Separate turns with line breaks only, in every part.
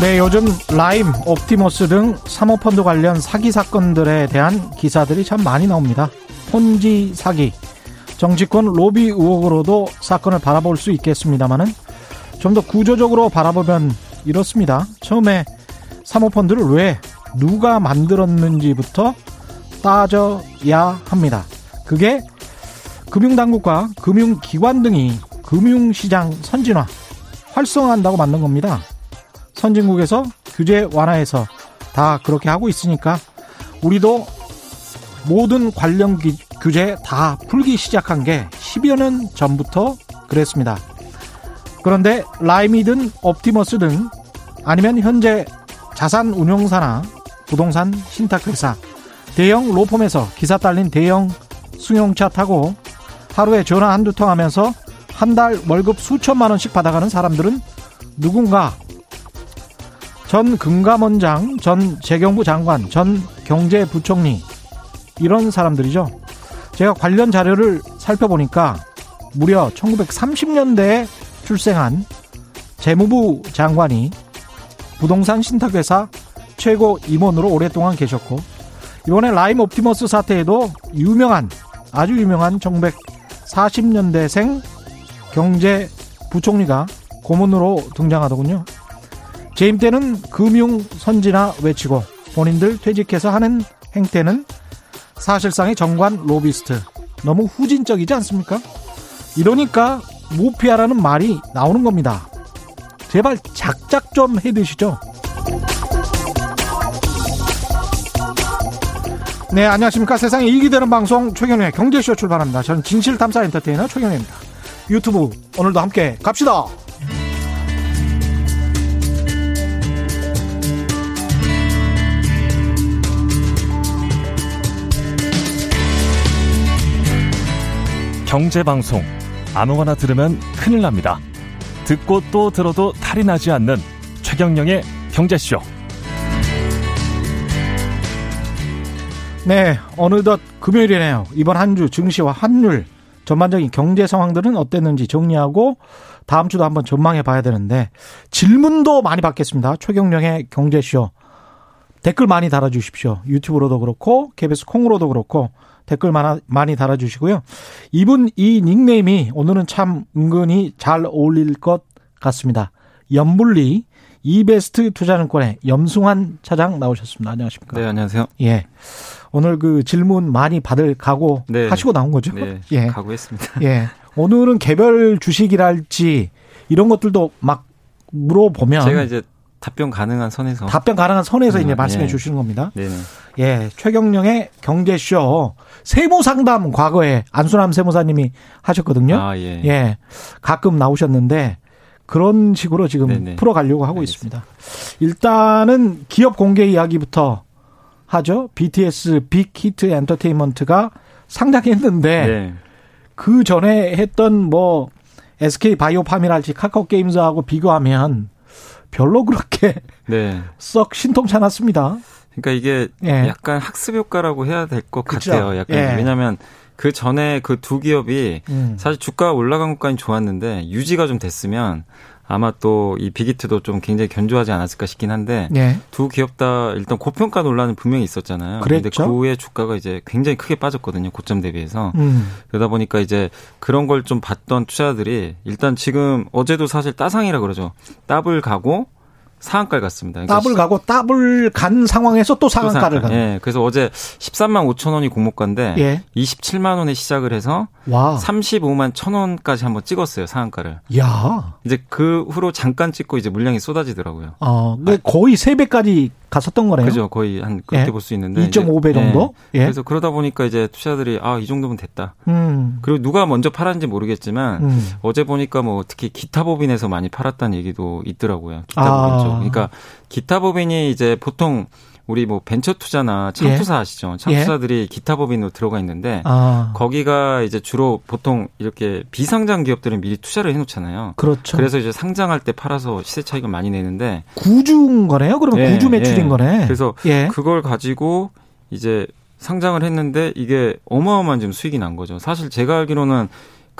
네, 요즘 라임, 옵티머스 등 사모펀드 관련 사기 사건들에 대한 기사들이 참 많이 나옵니다. 폰지 사기, 정치권 로비 의혹으로도 사건을 바라볼 수 있겠습니다만은 좀 더 구조적으로 바라보면 이렇습니다. 처음에 사모펀드를 왜 누가 만들었는지부터 따져야 합니다. 그게 금융당국과 금융기관 등이 금융시장 선진화, 활성화한다고 만든 겁니다. 선진국에서 규제 완화해서 다 그렇게 하고 있으니까 우리도 모든 관련 규제 다 풀기 시작한 게 10여 년 전부터 그랬습니다. 그런데 라임이든 옵티머스 등 아니면 현재 자산 운용사나 부동산 신탁회사, 대형 로펌에서 기사 딸린 대형 승용차 타고 하루에 전화 한두 통 하면서 한 달 월급 수천만 원씩 받아가는 사람들은 누군가 전 금감원장, 전 재경부 장관, 전 경제부총리 이런 사람들이죠. 제가 관련 자료를 살펴보니까 무려 1930년대에 출생한 재무부 장관이 부동산 신탁회사 최고 임원으로 오랫동안 계셨고 이번에 라임 옵티머스 사태에도 유명한 아주 유명한 1940년대생 경제 부총리가 고문으로 등장하더군요. 재임 때는 금융 선진화 외치고 본인들 퇴직해서 하는 행태는 사실상의 전관 로비스트. 너무 후진적이지 않습니까? 이러니까 모피아라는 말이 나오는 겁니다. 제발 작작 좀 해 드시죠. 네, 안녕하십니까. 세상에 이익이 되는 방송 최경련의 경제쇼 출발합니다. 저는 진실탐사 엔터테이너 최경련입니다. 유튜브 오늘도 함께 갑시다.
경제방송 아무거나 들으면 큰일 납니다. 듣고 또 들어도 탈이 나지 않는 최경령의 경제쇼.
네, 어느덧 금요일이네요. 이번 한 주 증시와 환율 전반적인 경제 상황들은 어땠는지 정리하고 다음 주도 한번 전망해 봐야 되는데 질문도 많이 받겠습니다. 최경령의 경제쇼. 댓글 많이 달아주십시오. 유튜브로도 그렇고 KBS 콩으로도 그렇고 댓글 많이 달아주시고요. 이분 이 닉네임이 오늘은 참 은근히 잘 어울릴 것 같습니다. 염불리 이베스트 투자증권의 염승환 차장 나오셨습니다. 안녕하십니까?
네, 안녕하세요.
예. 오늘 그 질문 많이 받을 각오 네. 하시고 나온 거죠?
네, 예. 각오했습니다.
예. 오늘은 개별 주식이랄지 이런 것들도 막 물어보면
제가 이제 답변 가능한 선에서
답변 가능한 선에서 음, 이제 말씀해 예. 주시는 겁니다. 네 예, 최경령의 경제쇼 세무 상담 과거에 안수남 세무사님이 하셨거든요. 아, 예. 예. 가끔 나오셨는데 그런 식으로 지금 네네. 풀어가려고 하고 알겠습니다. 있습니다. 일단은 기업 공개 이야기부터 하죠. BTS 빅 히트 엔터테인먼트가 상장했는데 네. 그 전에 했던 뭐 SK 바이오팜이랄지 카카오 게임즈하고 비교하면 별로 그렇게 네. 썩 신통치 않았습니다.
그러니까 이게 예. 약간 학습 효과라고 해야 될 것 같아요. 약간 예. 왜냐하면 그 전에 그 두 기업이 음. 사실 주가 올라간 것까지 좋았는데 유지가 좀 됐으면 아마 또 이 빅히트도 좀 굉장히 견조하지 않았을까 싶긴 한데 네. 두 기업 다 일단 고평가 논란은 분명히 있었잖아요. 그런데 그 후에 주가가 이제 굉장히 크게 빠졌거든요. 고점 대비해서. 음. 그러다 보니까 이제 그런 걸 좀 봤던 투자들이 일단 지금 어제도 사실 따상이라 그러죠. 따블 가고 상한가를 갔습니다.
그러니까 더블 가고 더블 간 상황에서 또 상한가를 간.
예. 그래서 어제 13만 5천 원이 공모가인데 예. 27만 원에 시작을 해서 와. 35만 1천 원까지 한번 찍었어요 상한가를.
야.
이제 그 후로 잠깐 찍고 이제 물량이 쏟아지더라고요.
어, 아, 거의 3배까지 갔었던 거네요.
그죠. 거의 한 그렇게
예.
볼수 있는데
2.5배 정도.
예. 그래서 그러다 보니까 이제 투자들이 아 이 정도면 됐다. 음. 그리고 누가 먼저 팔았는지 모르겠지만 음. 어제 보니까 뭐 특히 기타 법인에서 많이 팔았다는 얘기도 있더라고요. 기타 아. 법인 쪽. 그러니까 기타 법인이 이제 보통 우리 뭐 벤처 투자나 창투사 예. 아시죠? 창투사들이 예. 기타 법인으로 들어가 있는데 아. 거기가 이제 주로 보통 이렇게 비상장 기업들은 미리 투자를 해놓잖아요.
그렇죠.
그래서 이제 상장할 때 팔아서 시세 차익을 많이 내는데
구주인 거네요. 그러면 예, 구주 매출인
예.
거네.
그래서 예. 그걸 가지고 이제 상장을 했는데 이게 어마어마한 좀 수익이 난 거죠. 사실 제가 알기로는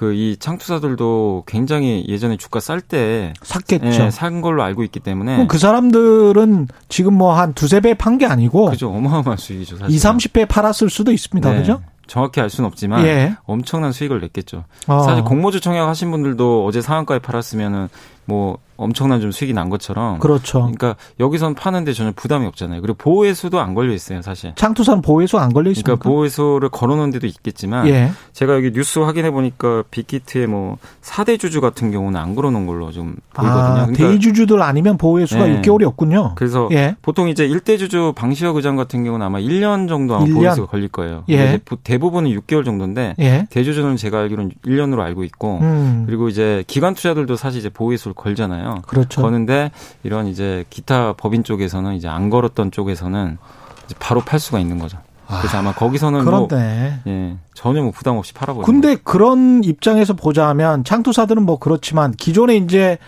그 이 창투사들도 굉장히 예전에 주가 쌀 때
샀겠죠.
예, 산 걸로 알고 있기 때문에
그 사람들은 지금 뭐 한 두세 배 판 게 아니고
그죠. 어마어마한 수익이죠. 사실.
2, 30배 팔았을 수도 있습니다. 네. 그죠?
정확히 알 수는 없지만 예. 엄청난 수익을 냈겠죠. 어. 사실 공모주 청약 하신 분들도 어제 상한가에 팔았으면은 뭐 엄청난 좀 수익이 난 것처럼.
그렇죠.
그러니까 여기선 파는데 전혀 부담이 없잖아요. 그리고 보호회수도 안 걸려 있어요, 사실.
창투사는 보호회수 안 걸려 있습니까?
그러니까 보호회수를 걸어놓은 데도 있겠지만 예. 제가 여기 뉴스 확인해 보니까 빅히트의 뭐 4대 주주 같은 경우는 안 걸어놓은 걸로 좀 보이거든요. 아,
그러니까 대주주들 아니면 보호회수가 예. 6개월이 없군요.
그래서 예. 보통 이제 1대 주주 방시혁 의장 같은 경우는 아마 1년 정도 아마 1년? 보호회수가 걸릴 거예요. 예. 대부분은 6개월 정도인데 예. 대주주는 제가 알기로는 1년으로 알고 있고 음. 그리고 이제 기관 투자들도 사실 이제 보호회수를 걸잖아요.
그렇죠.
거는 있는데 이런 이제 기타 법인 쪽에서는 이제 안 걸었던 쪽에서는 이제 바로 팔 수가 있는 거죠. 그래서 아, 마 거기서는 뭐 그런데 뭐, 예, 전혀 뭐 부담 없이 팔아버리는
근데 거죠. 그런 입장에서 보자면 창투사들은 뭐 그렇지만 기존에 이제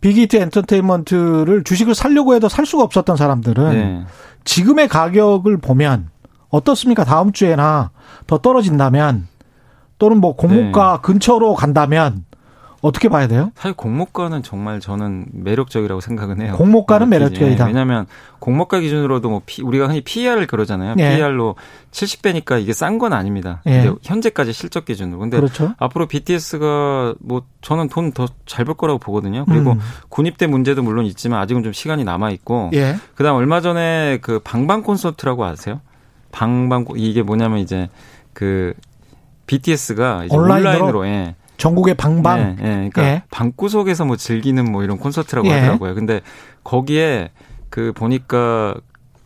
빅히트 엔터테인먼트를 주식을 살려고 해도 살 수가 없었던 사람들은 네. 지금의 가격을 보면 어떻습니까? 다음 주에나 더 떨어진다면 또는 뭐 공모가 네. 근처로 간다면 어떻게 봐야 돼요?
사실 공모가는 정말 저는 매력적이라고 생각은 해요.
공모가는 매력적이다.
왜냐하면 공모가 기준으로도 뭐 피, 우리가 흔히 PER을 그러잖아요. 예. PER로 70배니까 이게 싼 건 아닙니다. 예. 현재까지 실적 기준으로. 근데
그렇죠.
앞으로 BTS가 뭐 저는 돈 더 잘 벌 거라고 보거든요. 그리고 음. 군입대 문제도 물론 있지만 아직은 좀 시간이 남아 있고. 예. 그다음 얼마 전에 그 방방 콘서트라고 아세요? 방방 이게 뭐냐면 이제 그 BTS가 이제 온라인으로, 온라인으로 예.
전국의 방방.
네, 네. 그러니까 예. 방구석에서 뭐 즐기는 뭐 이런 콘서트라고 예. 하더라고요. 근데 거기에 그 보니까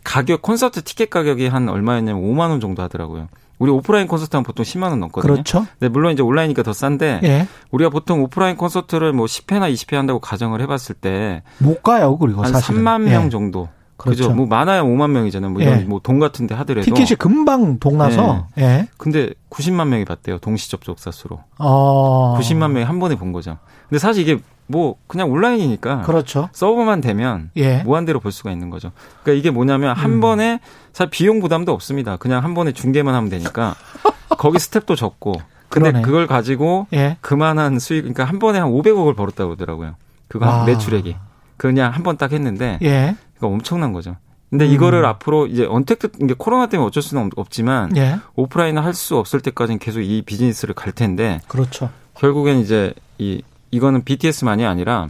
가격 콘서트 티켓 가격이 한 얼마였냐면 5만 원 정도 하더라고요. 우리 오프라인 콘서트 하면 보통 10만 원 넘거든요.
그렇죠.
근데 물론 이제 온라인이니까 더 싼데 예. 우리가 보통 오프라인 콘서트를 뭐 10회나 20회 한다고 가정을 해 봤을 때
못 가요. 그리고
한
사실은.
3만 명 예. 정도 그렇죠. 그죠. 뭐 많아야 5만 명이잖아요. 뭐 이런 예. 뭐돈 같은데 하더라도
티켓이 금방 동나서. 예. 예.
근데 90만 명이 봤대요. 동시 접촉사 수로. 어. 90만 명이 한 번에 본 거죠. 근데 사실 이게 뭐 그냥 온라인이니까
그렇죠.
서버만 되면 예. 무한대로 볼 수가 있는 거죠. 그러니까 이게 뭐냐면 한 음. 번에 사실 비용 부담도 없습니다. 그냥 한 번에 중계만 하면 되니까 거기 스텝도 적고 근데 그러네. 그걸 가지고 예. 그만한 수익 그러니까 한 번에 한 500억을 벌었다고 그러더라고요. 그거 와. 매출액이. 그냥 한 번 딱 했는데 예. 그러니까 엄청난 거죠. 근데 음. 이거를 앞으로 이제 언택트 이게 코로나 때문에 어쩔 수는 없지만 예. 오프라인을 할 수 없을 때까지는 계속 이 비즈니스를 갈 텐데
그렇죠.
결국엔 이제 이 이거는 BTS만이 아니라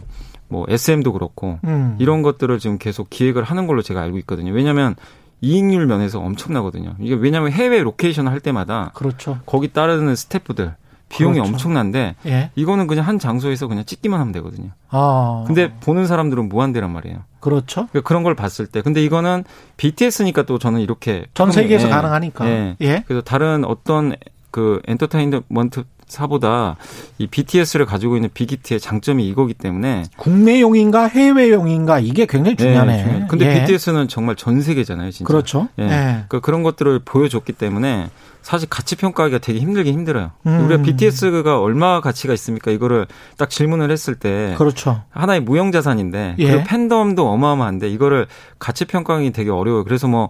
뭐 SM도 그렇고 음. 이런 것들을 지금 계속 기획을 하는 걸로 제가 알고 있거든요. 왜냐하면 이익률 면에서 엄청나거든요. 이게 왜냐하면 해외 로케이션을 할 때마다
그렇죠.
거기 따르는 스태프들 비용이 그렇죠. 엄청난데 예. 이거는 그냥 한 장소에서 그냥 찍기만 하면 되거든요. 아. 근데 보는 사람들은 무한대란 말이에요.
그렇죠.
그러니까 그런 걸 봤을 때 근데 이거는 BTS니까 또 저는 이렇게
전 세계에서 예. 가능하니까.
예. 예. 그래서 다른 어떤 그 엔터테인먼트 사보다 이 BTS를 가지고 있는 빅히트의 장점이 이거기 때문에
국내용인가 해외용인가 이게 굉장히 중요하네. 네,
근데 예. BTS는 정말 전 세계잖아요, 진짜.
그렇죠.
예. 예. 그러니까 그런 것들을 보여줬기 때문에 사실 가치 평가하기가 되게 힘들긴 힘들어요. 음. 우리가 BTS가 얼마 가치가 있습니까? 이거를 딱 질문을 했을 때
그렇죠.
하나의 무형 자산인데 예. 그 팬덤도 어마어마한데 이거를 가치 평가하기 되게 어려워요. 그래서 뭐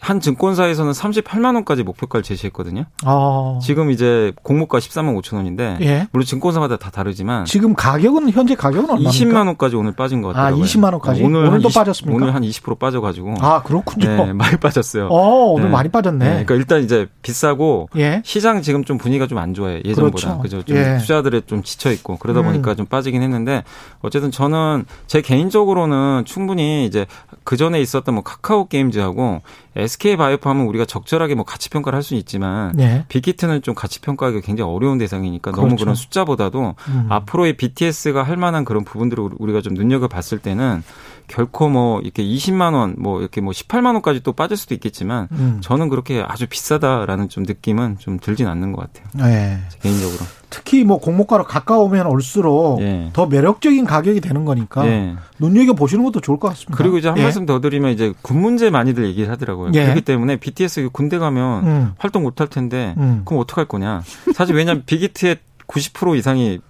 한 증권사에서는 38만 원까지 목표가를 제시했거든요. 아. 지금 이제 공모가 13만 5천 원인데 예. 물론 증권사마다 다 다르지만
지금 가격은 현재 가격은 얼마입니까?
20만 원까지 오늘 빠진 것 같아요.
아, 20만 원까지. 오늘 오늘도 20, 빠졌습니까?
오늘 한 20% 빠져가지고.
아 그렇군요.
네, 많이 빠졌어요.
어, 오늘 네. 많이 빠졌네. 네,
그러니까 일단 이제 비싸고 예. 시장 지금 좀 분위기가 좀 안 좋아요 예전보다. 그렇죠. 그죠? 좀 예. 투자들에 좀 지쳐 있고 그러다 음. 보니까 좀 빠지긴 했는데 어쨌든 저는 제 개인적으로는 충분히 이제 그 전에 있었던 뭐 카카오 게임즈하고 SK 바이오팜은 우리가 적절하게 뭐 가치 평가를 할 수는 있지만 네. 빅히트는 좀 가치 평가하기 굉장히 어려운 대상이니까 그렇죠. 너무 그런 숫자보다도 음. 앞으로의 BTS가 할 만한 그런 부분들을 우리가 좀 눈여겨 봤을 때는 결코 뭐 이렇게 20만 원, 뭐 이렇게 뭐 18만 원까지 또 빠질 수도 있겠지만 음. 저는 그렇게 아주 비싸다라는 좀 느낌은 좀 들진 않는 것 같아요. 네. 개인적으로.
특히 뭐 공모가로 가까우면 올수록 예. 더 매력적인 가격이 되는 거니까 예. 눈여겨 보시는 것도 좋을 것 같습니다.
그리고 이제 한 예. 말씀 더 드리면 이제 군 문제 많이들 얘기를 하더라고요. 예. 그렇기 때문에 BTS 군대 가면 음. 활동 못 할 텐데 음. 그럼 어떡할 거냐. 사실 왜냐하면 빅히트의 90% 이상이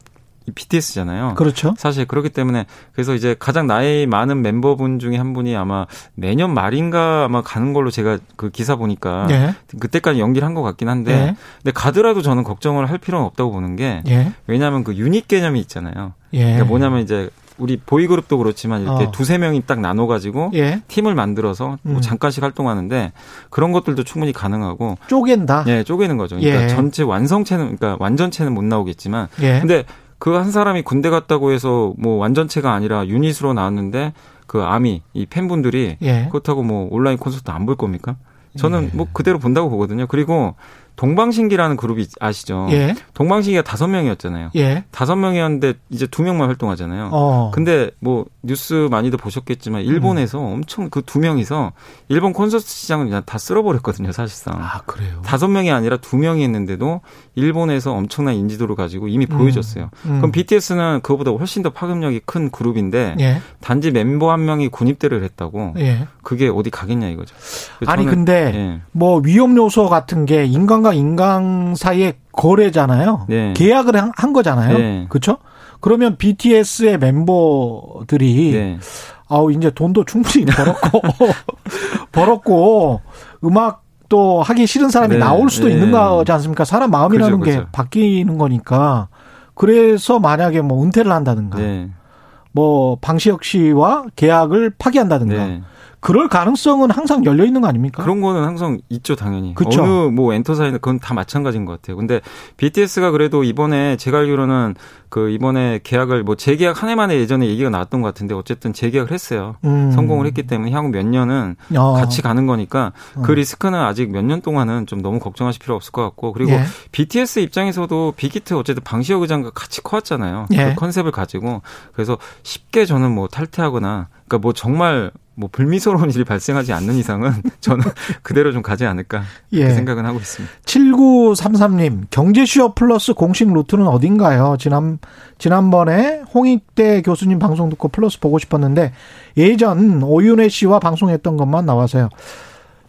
BTS잖아요.
그렇죠.
사실 그렇기 때문에 그래서 이제 가장 나이 많은 멤버분 중에 한 분이 아마 내년 말인가 아마 가는 걸로 제가 그 기사 보니까 예. 그때까지 연기를 한 것 같긴 한데 예. 근데 가더라도 저는 걱정을 할 필요는 없다고 보는 게 예. 왜냐하면 그 유닛 개념이 있잖아요. 예. 그러니까 뭐냐면 이제 우리 보이그룹도 그렇지만 이렇게 어. 두세 명이 딱 나눠가지고 예. 팀을 만들어서 뭐 음. 잠깐씩 활동하는데 그런 것들도 충분히 가능하고
쪼갠다.
예, 쪼개는 거죠. 그러니까 예. 전체 완성체는 그러니까 완전체는 못 나오겠지만 예. 근데 그 한 사람이 군대 갔다고 해서 뭐 완전체가 아니라 유닛으로 나왔는데 그 아미 이 팬분들이 예. 그렇다고 뭐 온라인 콘서트 안 볼 겁니까? 저는 예. 뭐 그대로 본다고 보거든요. 그리고 동방신기라는 그룹이 아시죠? 예. 동방신기가 다섯 명이었잖아요. 예. 다섯 명이었는데 이제 두 명만 활동하잖아요. 어. 근데 뭐 뉴스 많이들 보셨겠지만 일본에서 음. 엄청 그 두 명이서 일본 콘서트 시장을 그냥 다 쓸어버렸거든요, 사실상.
아 그래요?
다섯 명이 아니라 두 명이 했는데도 일본에서 엄청난 인지도를 가지고 이미 음. 보여줬어요. 음. 그럼 BTS는 그거보다 훨씬 더 파급력이 큰 그룹인데 예. 단지 멤버 한 명이 군입대를 했다고. 예. 그게 어디 가겠냐 이거죠.
아니 근데 예. 뭐 위험 요소 같은 게 인간과 인간과 인간 사이의 거래잖아요. 네. 계약을 한, 거잖아요. 네. 그렇죠? 그러면 BTS의 멤버들이 네. 아우 이제 돈도 충분히 벌었고 벌었고 음악도 하기 싫은 사람이 네. 나올 수도 네. 있는 거지 않습니까? 사람 마음이라는 그렇죠, 그렇죠. 게 바뀌는 거니까 그래서 만약에 뭐 은퇴를 한다든가 네. 뭐 방시혁 씨와 계약을 파기한다든가 그럴 가능성은 항상 열려 있는 거 아닙니까?
그런 거는 항상 있죠, 당연히. 그쵸? 어느 뭐 엔터사이나 그건 다 마찬가지인 것 같아요. 근데 BTS가 그래도 이번에 제가 알기로는 그 이번에 계약을 뭐 재계약 한 해 만에 예전에 얘기가 나왔던 것 같은데 어쨌든 재계약을 했어요. 음. 성공을 했기 때문에 향후 몇 년은 어. 같이 가는 거니까 그 어. 리스크는 아직 몇 년 동안은 좀 너무 걱정하실 필요 없을 것 같고 그리고 예. BTS 입장에서도 빅히트 어쨌든 방시혁 의장과 같이 커왔잖아요. 예. 그 컨셉을 가지고 그래서 쉽게 저는 뭐 탈퇴하거나 그러니까 뭐 정말 뭐 불미스러운 일이 발생하지 않는 이상은 저는 그대로 좀 가지 않을까 예. 생각은 하고 있습니다.
7933님 경제시어 플러스 공식 루트는 어딘가요? 지난 지난번에 홍익대 교수님 방송 듣고 플러스 보고 싶었는데 예전 오윤혜 씨와 방송했던 것만 나와서요.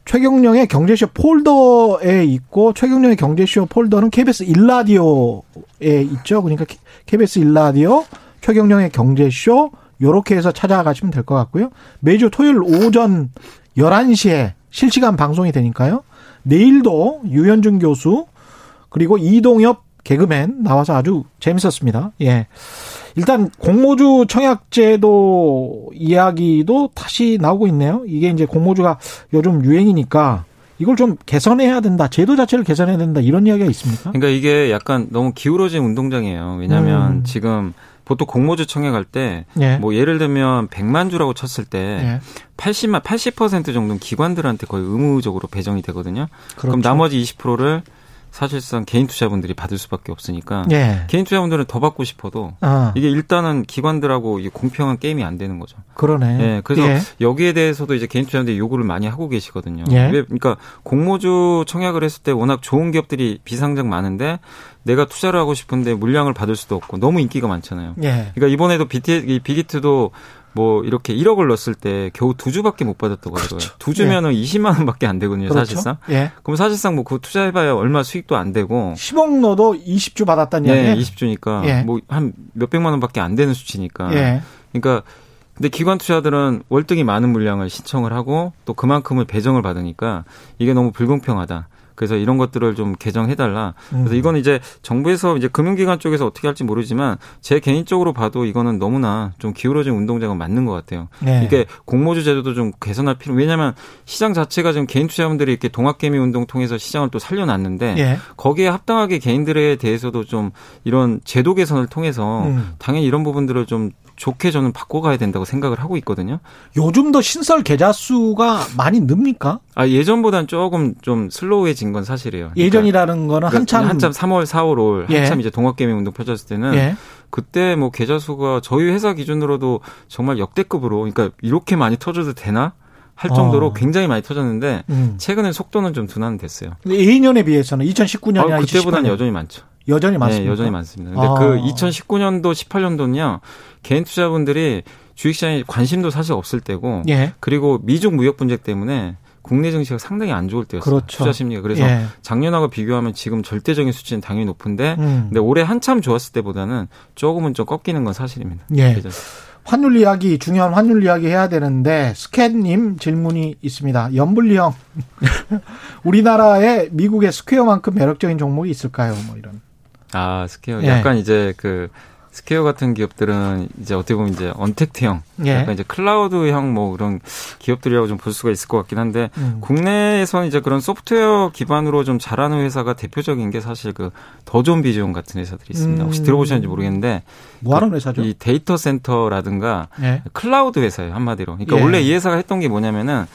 최경령의 경제쇼 폴더에 있고 최경령의 경제쇼 폴더는 KBS 일라디오에 있죠. 그러니까 KBS 일라디오 최경령의 경제쇼 요렇게 해서 찾아가시면 될 것 같고요. 매주 토요일 오전 11시에 실시간 방송이 되니까요. 내일도 유현준 교수 그리고 이동엽 개그맨 나와서 아주 재밌었습니다. 예. 일단 공모주 청약제도 이야기도 다시 나오고 있네요. 이게 이제 공모주가 요즘 유행이니까 이걸 좀 개선해야 된다. 제도 자체를 개선해야 된다. 이런 이야기가 있습니까?
그러니까 이게 약간 너무 기울어진 운동장이에요. 왜냐하면 음. 지금 보통 공모주 청약할 때, 예. 뭐 예를 들면 100만 주라고 쳤을 때, 예. 80만, 80% 정도는 기관들한테 거의 의무적으로 배정이 되거든요. 그렇죠. 그럼 나머지 20%를 사실상 개인 투자분들이 받을 수밖에 없으니까 예. 개인 투자분들은 더 받고 싶어도 아. 이게 일단은 기관들하고 이게 공평한 게임이 안 되는 거죠.
그러네.
예. 그래서 예. 여기에 대해서도 이제 개인 투자분들이 요구를 많이 하고 계시거든요. 예. 그러니까 공모주 청약을 했을 때 워낙 좋은 기업들이 비상장 많은데 내가 투자를 하고 싶은데 물량을 받을 수도 없고 너무 인기가 많잖아요. 예. 그러니까 이번에도 BT, 비기트도 뭐 이렇게 1억을 넣었을 때 겨우 두 주밖에 못 받았다고 그렇죠. 하더라고요. 두 주면은 예. 20만 원밖에 안 되거든요, 그렇죠? 사실상. 예. 그럼 사실상 뭐 그 투자해봐야 얼마 수익도 안 되고.
10억 넣어도 20주 받았다는
네, 이야기 20주니까 예. 뭐한 몇백만 원밖에 안 되는 수치니까. 예. 그러니까 근데 기관 투자들은 월등히 많은 물량을 신청을 하고 또 그만큼을 배정을 받으니까 이게 너무 불공평하다. 그래서 이런 것들을 좀 개정해달라. 그래서 음. 이거는 이제 정부에서 이제 금융기관 쪽에서 어떻게 할지 모르지만 제 개인적으로 봐도 이거는 너무나 좀 기울어진 운동장은 맞는 것 같아요. 네. 이게 공모주 제도도 좀 개선할 필요. 왜냐하면 시장 자체가 지금 개인 투자자분들이 이렇게 동학개미 운동 통해서 시장을 또 살려놨는데 네. 거기에 합당하게 개인들에 대해서도 좀 이런 제도 개선을 통해서 음. 당연히 이런 부분들을 좀 좋게 저는 바꿔가야 된다고 생각을 하고 있거든요.
요즘도 신설 계좌 수가 많이 늡니까?
아 예전보다는 조금 좀 슬로우해진 건 사실이에요.
그러니까 예전이라는 거는 그러니까 한참
한참 3월, 4월, 5월 예. 한참 이제 동학개미 운동 펴졌을 때는 예. 그때 뭐 계좌 수가 저희 회사 기준으로도 정말 역대급으로 그러니까 이렇게 많이 터져도 되나? 할 정도로 어. 굉장히 많이 터졌는데 음. 최근에 속도는 좀 둔화는 됐어요.
2년에 비해서는 2019년이나
아, 그때보다는 여전히 많죠.
여전히 많습니다.
네, 여전히 많습니다. 근데 아. 그 2019년도, 18년도는요. 개인 투자분들이 주식시장에 관심도 사실 없을 때고 예. 그리고 미중 무역 분쟁 때문에 국내 증시가 상당히 안 좋을 때였어요. 그렇죠. 투자 심리가. 그래서 예. 작년하고 비교하면 지금 절대적인 수치는 당연히 높은데 음. 근데 올해 한참 좋았을 때보다는 조금은 좀 꺾이는 건 사실입니다.
예. 환율 이야기 중요한 환율 이야기 해야 되는데 스캔님 질문이 있습니다. 염블리 형 우리나라에 미국의 스퀘어만큼 매력적인 종목이 있을까요? 뭐 이런.
아 스퀘어 예. 약간 이제 그 스퀘어 같은 기업들은 이제 어떻게 보면 이제 언택트형, 예. 약간 이제 클라우드형 뭐 그런 기업들이라고 좀 볼 수가 있을 것 같긴 한데 음. 국내에서는 이제 그런 소프트웨어 기반으로 좀 잘하는 회사가 대표적인 게 사실 그 더존비즈온 같은 회사들이 있습니다. 혹시 음. 들어보셨는지 모르겠는데
뭐 하는 그 회사죠?
이 데이터 센터라든가 예. 클라우드 회사예요 한마디로. 그러니까 예. 원래 이 회사가 했던 게 뭐냐면은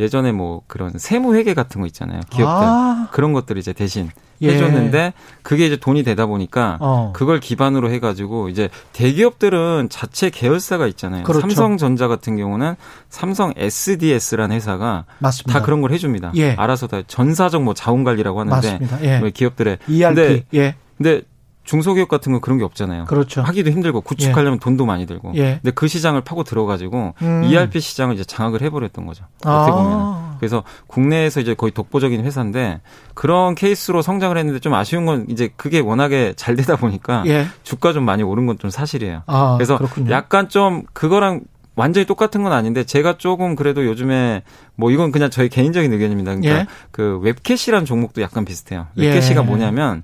예전에 뭐 그런 세무 회계 같은 거 있잖아요. 기업들 아. 그런 것들 이제 대신 예. 해줬는데 그게 이제 돈이 되다 보니까 어. 그걸 기반으로 해가지고 이제 대기업들은 자체 계열사가 있잖아요. 그렇죠. 삼성전자 같은 경우는 삼성 SDS라는 회사가 맞습니다. 다 그런 걸 해줍니다. 예. 알아서 다 전사적 뭐 자원 관리라고 하는데 예. 기업들의
ERP 근데, 예.
근데 중소기업 같은 건 그런 게 없잖아요. 그렇죠. 하기도 힘들고 구축하려면 예. 돈도 많이 들고. 예. 근데 그 시장을 파고 들어가지고 음. ERP 시장을 이제 장악을 해버렸던 거죠. 어떻게 아. 보면. 그래서 국내에서 이제 거의 독보적인 회사인데 그런 케이스로 성장을 했는데 좀 아쉬운 건 이제 그게 워낙에 잘 되다 보니까 예. 주가 좀 많이 오른 건 좀 사실이에요. 아, 그래서 그렇군요. 약간 좀 그거랑 완전히 똑같은 건 아닌데 제가 조금 그래도 요즘에 뭐 이건 그냥 저희 개인적인 의견입니다. 그러니까 예. 그 웹캐시라는 종목도 약간 비슷해요. 웹캐시가 예. 뭐냐면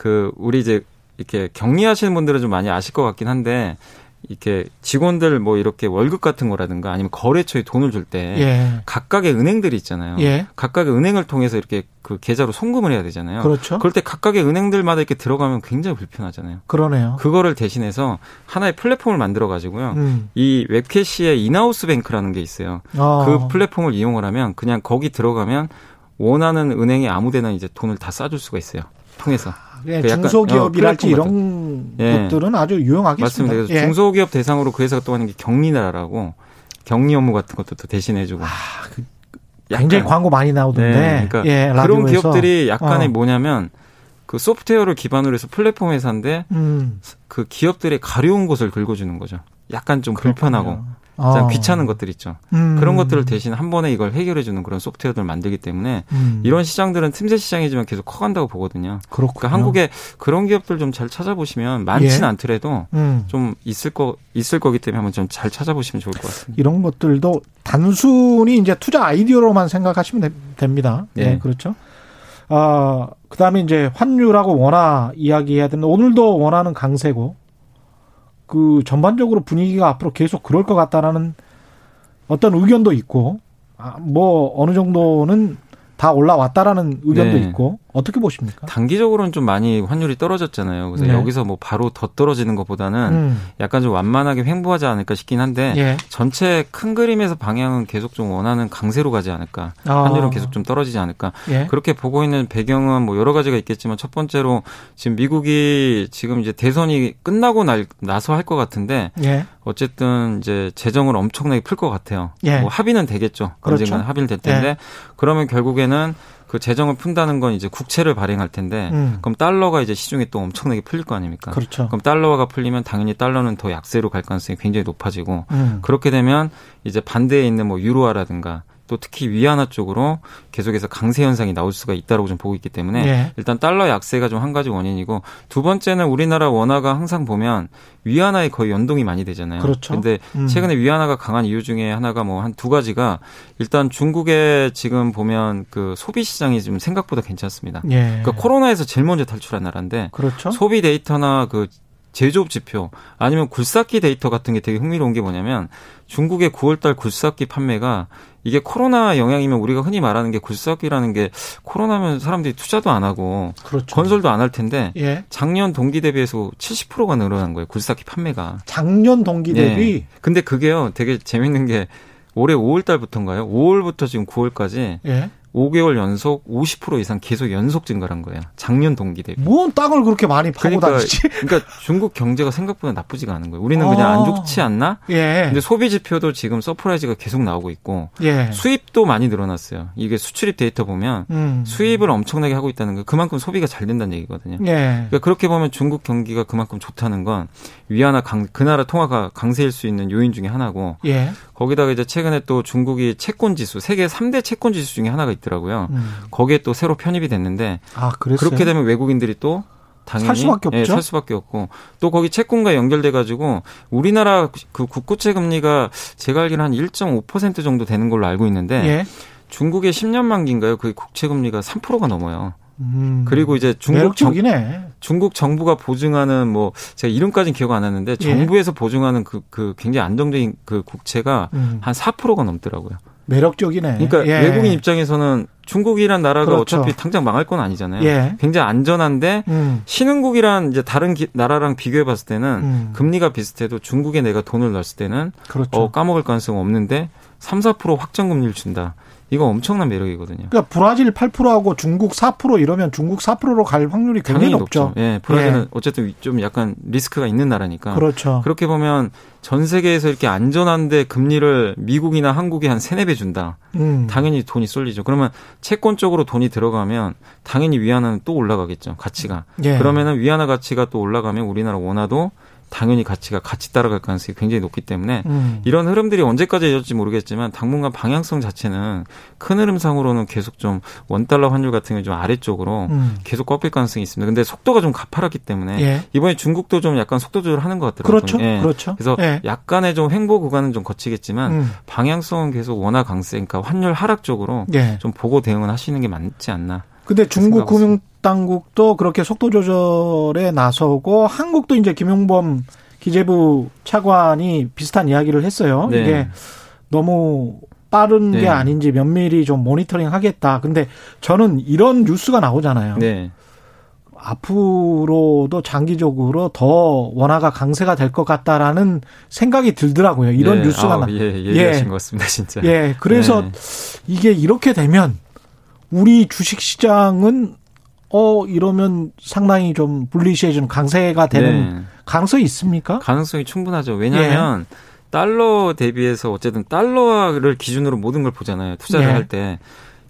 그 우리 이제 이렇게 격리하시는 분들은 좀 많이 아실 것 같긴 한데 이렇게 직원들 뭐 이렇게 월급 같은 거라든가 아니면 거래처에 돈을 줄때 예. 각각의 은행들이 있잖아요. 예. 각각의 은행을 통해서 이렇게 그 계좌로 송금을 해야 되잖아요. 그렇죠. 그럴 때 각각의 은행들마다 이렇게 들어가면 굉장히 불편하잖아요.
그러네요.
그거를 대신해서 하나의 플랫폼을 만들어 가지고요. 음. 이 웹캐시의 인하우스 뱅크라는 게 있어요. 어. 그 플랫폼을 이용을 하면 그냥 거기 들어가면 원하는 은행에 아무데나 이제 돈을 다 쏴줄 수가 있어요. 통해서.
예, 그 중소기업이랄지 어, 이런 예. 것들은 아주 유용하겠습니다.
맞습니다. 예. 중소기업 대상으로 그 회사가 또 하는 게 격리나라라고 격리 업무 같은 것도 또 대신해주고. 아, 그
굉장히 광고 많이 나오던데. 네, 그러니까
예, 그런 기업들이 약간의 어. 뭐냐면 그 소프트웨어를 기반으로 해서 플랫폼 회사인데 음. 그 기업들의 가려운 곳을 긁어주는 거죠. 약간 좀 그렇군요. 불편하고 아. 귀찮은 것들 있죠. 음. 그런 것들을 대신 한 번에 이걸 해결해 주는 그런 소프트웨어들을 만들기 때문에 음. 이런 시장들은 틈새 시장이지만 계속 커간다고 보거든요. 그렇군요. 그러니까 한국에 그런 기업들 좀 잘 찾아보시면 많지는 예. 않더라도 음. 좀 있을 거 있을 거기 때문에 한번 좀 잘 찾아보시면 좋을 것 같습니다.
이런 것들도 단순히 이제 투자 아이디어로만 생각하시면 됩니다. 네, 네 그렇죠. 아, 그다음에 이제 환율하고 원화 이야기해야 되는데 오늘도 원화는 강세고 그 전반적으로 분위기가 앞으로 계속 그럴 것 같다라는 어떤 의견도 있고 아, 뭐 어느 정도는 다 올라왔다라는 의견도 네. 있고 어떻게 보십니까?
단기적으로는 좀 많이 환율이 떨어졌잖아요. 그래서 네. 여기서 뭐 바로 더 떨어지는 것보다는 음. 약간 좀 완만하게 횡보하지 않을까 싶긴 한데 예. 전체 큰 그림에서 방향은 계속 좀 원하는 강세로 가지 않을까. 아. 환율은 계속 좀 떨어지지 않을까. 예. 그렇게 보고 있는 배경은 뭐 여러 가지가 있겠지만 첫 번째로 지금 미국이 지금 이제 대선이 끝나고 날, 나서 할 것 같은데 예. 어쨌든 이제 재정을 엄청나게 풀 것 같아요. 예. 뭐 합의는 되겠죠. 그렇죠. 언젠가 합의를 될 텐데 예. 그러면 결국에는 그 재정을 푼다는 건 이제 국채를 발행할 텐데 음. 그럼 달러가 이제 시중에 또 엄청나게 풀릴 거 아닙니까? 그렇죠. 그럼 달러가 풀리면 당연히 달러는 더 약세로 갈 가능성이 굉장히 높아지고 음. 그렇게 되면 이제 반대에 있는 뭐 유로화라든가 또 특히 위안화 쪽으로 계속해서 강세 현상이 나올 수가 있다고 좀 보고 있기 때문에 네. 일단 달러 약세가 좀 한 가지 원인이고 두 번째는 우리나라 원화가 항상 보면 위안화에 거의 연동이 많이 되잖아요. 그렇죠. 근데 음. 최근에 위안화가 강한 이유 중에 하나가 뭐 한 두 가지가 일단 중국에 지금 보면 그 소비 시장이 좀 생각보다 괜찮습니다. 예. 그러니까 코로나에서 제일 먼저 탈출한 나라인데 그렇죠. 소비 데이터나 그 제조업 지표 아니면 굴삭기 데이터 같은 게 되게 흥미로운 게 뭐냐면 중국의 9월달 굴삭기 판매가 이게 코로나 영향이면 우리가 흔히 말하는 게 굴삭기라는 게 코로나면 사람들이 투자도 안 하고 그렇죠. 건설도 안 할 텐데 예. 작년 동기 대비해서 70%가 늘어난 거예요 굴삭기 판매가
작년 동기 대비
예. 근데 그게요 되게 재밌는 게 올해 5월 달부터인가요? 5월부터 지금 9월까지 예. 5개월 연속 50% 이상 계속 연속 증가한 거예요. 작년 동기 대비.
뭔 땅을 그렇게 많이 파고
그러니까,
다니지?
그러니까 중국 경제가 생각보다 나쁘지가 않은 거예요. 우리는 아. 그냥 안 좋지 않나? 예. 근데 소비 지표도 지금 서프라이즈가 계속 나오고 있고 예. 수입도 많이 늘어났어요. 이게 수출입 데이터 보면 음. 수입을 엄청나게 하고 있다는 거 그만큼 소비가 잘 된다는 얘기거든요. 예. 그러니까 그렇게 보면 중국 경기가 그만큼 좋다는 건 위안화 강, 그 나라 통화가 강세일 수 있는 요인 중에 하나고 예. 거기다가 이제 최근에 또 중국이 채권 지수 세계 3대 채권 지수 중에 하나가 있더라고요. 음. 거기에 또 새로 편입이 됐는데 아, 그렇게 되면 외국인들이 또 당연히 살
수밖에 없죠. 예,
살 수밖에 없고 또 거기 채권과 연결돼 가지고 우리나라 그 국고채 금리가 제가 알기로 한 1.5% 정도 되는 걸로 알고 있는데 예. 중국의 10년 만기인가요? 그 국채 금리가 3%가 넘어요. 음, 그리고 이제 중국 정, 중국 정부가 보증하는 뭐 제가 이름까지는 기억 안 나는데 예. 정부에서 예. 보증하는 그, 그 굉장히 안정적인 그 국채가 음. 한 4%가 넘더라고요.
매력적이네.
그러니까 예. 외국인 입장에서는 중국이란 나라가 그렇죠. 어차피 당장 망할 건 아니잖아요. 예. 굉장히 안전한데 음. 신흥국이란 이제 다른 기, 나라랑 비교해 봤을 때는 음. 금리가 비슷해도 중국에 내가 돈을 넣었을 때는 그렇죠. 어, 까먹을 가능성 없는데 3, 4% 확정 금리를 준다. 이거 엄청난 매력이거든요.
그러니까 브라질 8%하고 중국 4% 이러면 중국 4%로 갈 확률이 굉장히 높죠. 높죠.
예, 브라질은 예. 어쨌든 좀 약간 리스크가 있는 나라니까. 그렇죠. 그렇게 보면 전 세계에서 이렇게 안전한데 금리를 미국이나 한국이 한 세네 배 준다. 음. 당연히 돈이 쏠리죠. 그러면 채권 쪽으로 돈이 들어가면 당연히 위안화는 또 올라가겠죠. 가치가. 예. 그러면은 위안화 가치가 또 올라가면 우리나라 원화도 당연히 가치가 같이 따라갈 가능성이 굉장히 높기 때문에 음. 이런 흐름들이 언제까지 이어질지 모르겠지만 당분간 방향성 자체는 큰 흐름상으로는 계속 좀 원달러 환율 같은 경우 좀 아래쪽으로 음. 계속 꺾일 가능성이 있습니다. 근데 속도가 좀 가파랐기 때문에 예. 이번에 중국도 좀 약간 속도 조절하는 것 같더라고요.
그렇죠. 예. 그렇죠.
그래서 예. 약간의 좀 횡보 구간은 좀 거치겠지만 음. 방향성은 계속 원화 강세, 그러니까 환율 하락 쪽으로 예. 좀 보고 대응을 하시는 게 맞지 않나.
근데 중국 금융 당국도 그렇게 속도 조절에 나서고 한국도 이제 김용범 기재부 차관이 비슷한 이야기를 했어요. 네. 이게 너무 빠른 네. 게 아닌지 면밀히 좀 모니터링 하겠다. 근데 저는 이런 뉴스가 나오잖아요. 네. 앞으로도 장기적으로 더 원화가 강세가 될 것 같다라는 생각이 들더라고요. 이런 네. 뉴스가 나.
예, 얘기하신 예. 것 같습니다, 진짜.
예, 그래서 네. 이게 이렇게 되면 우리 주식 시장은 어 이러면 상당히 좀 불리시해지는 강세가 되는 네. 가능성이 있습니까?
가능성이 충분하죠. 왜냐하면 예. 달러 대비해서 어쨌든 달러를 기준으로 모든 걸 보잖아요. 투자를 예. 할 때.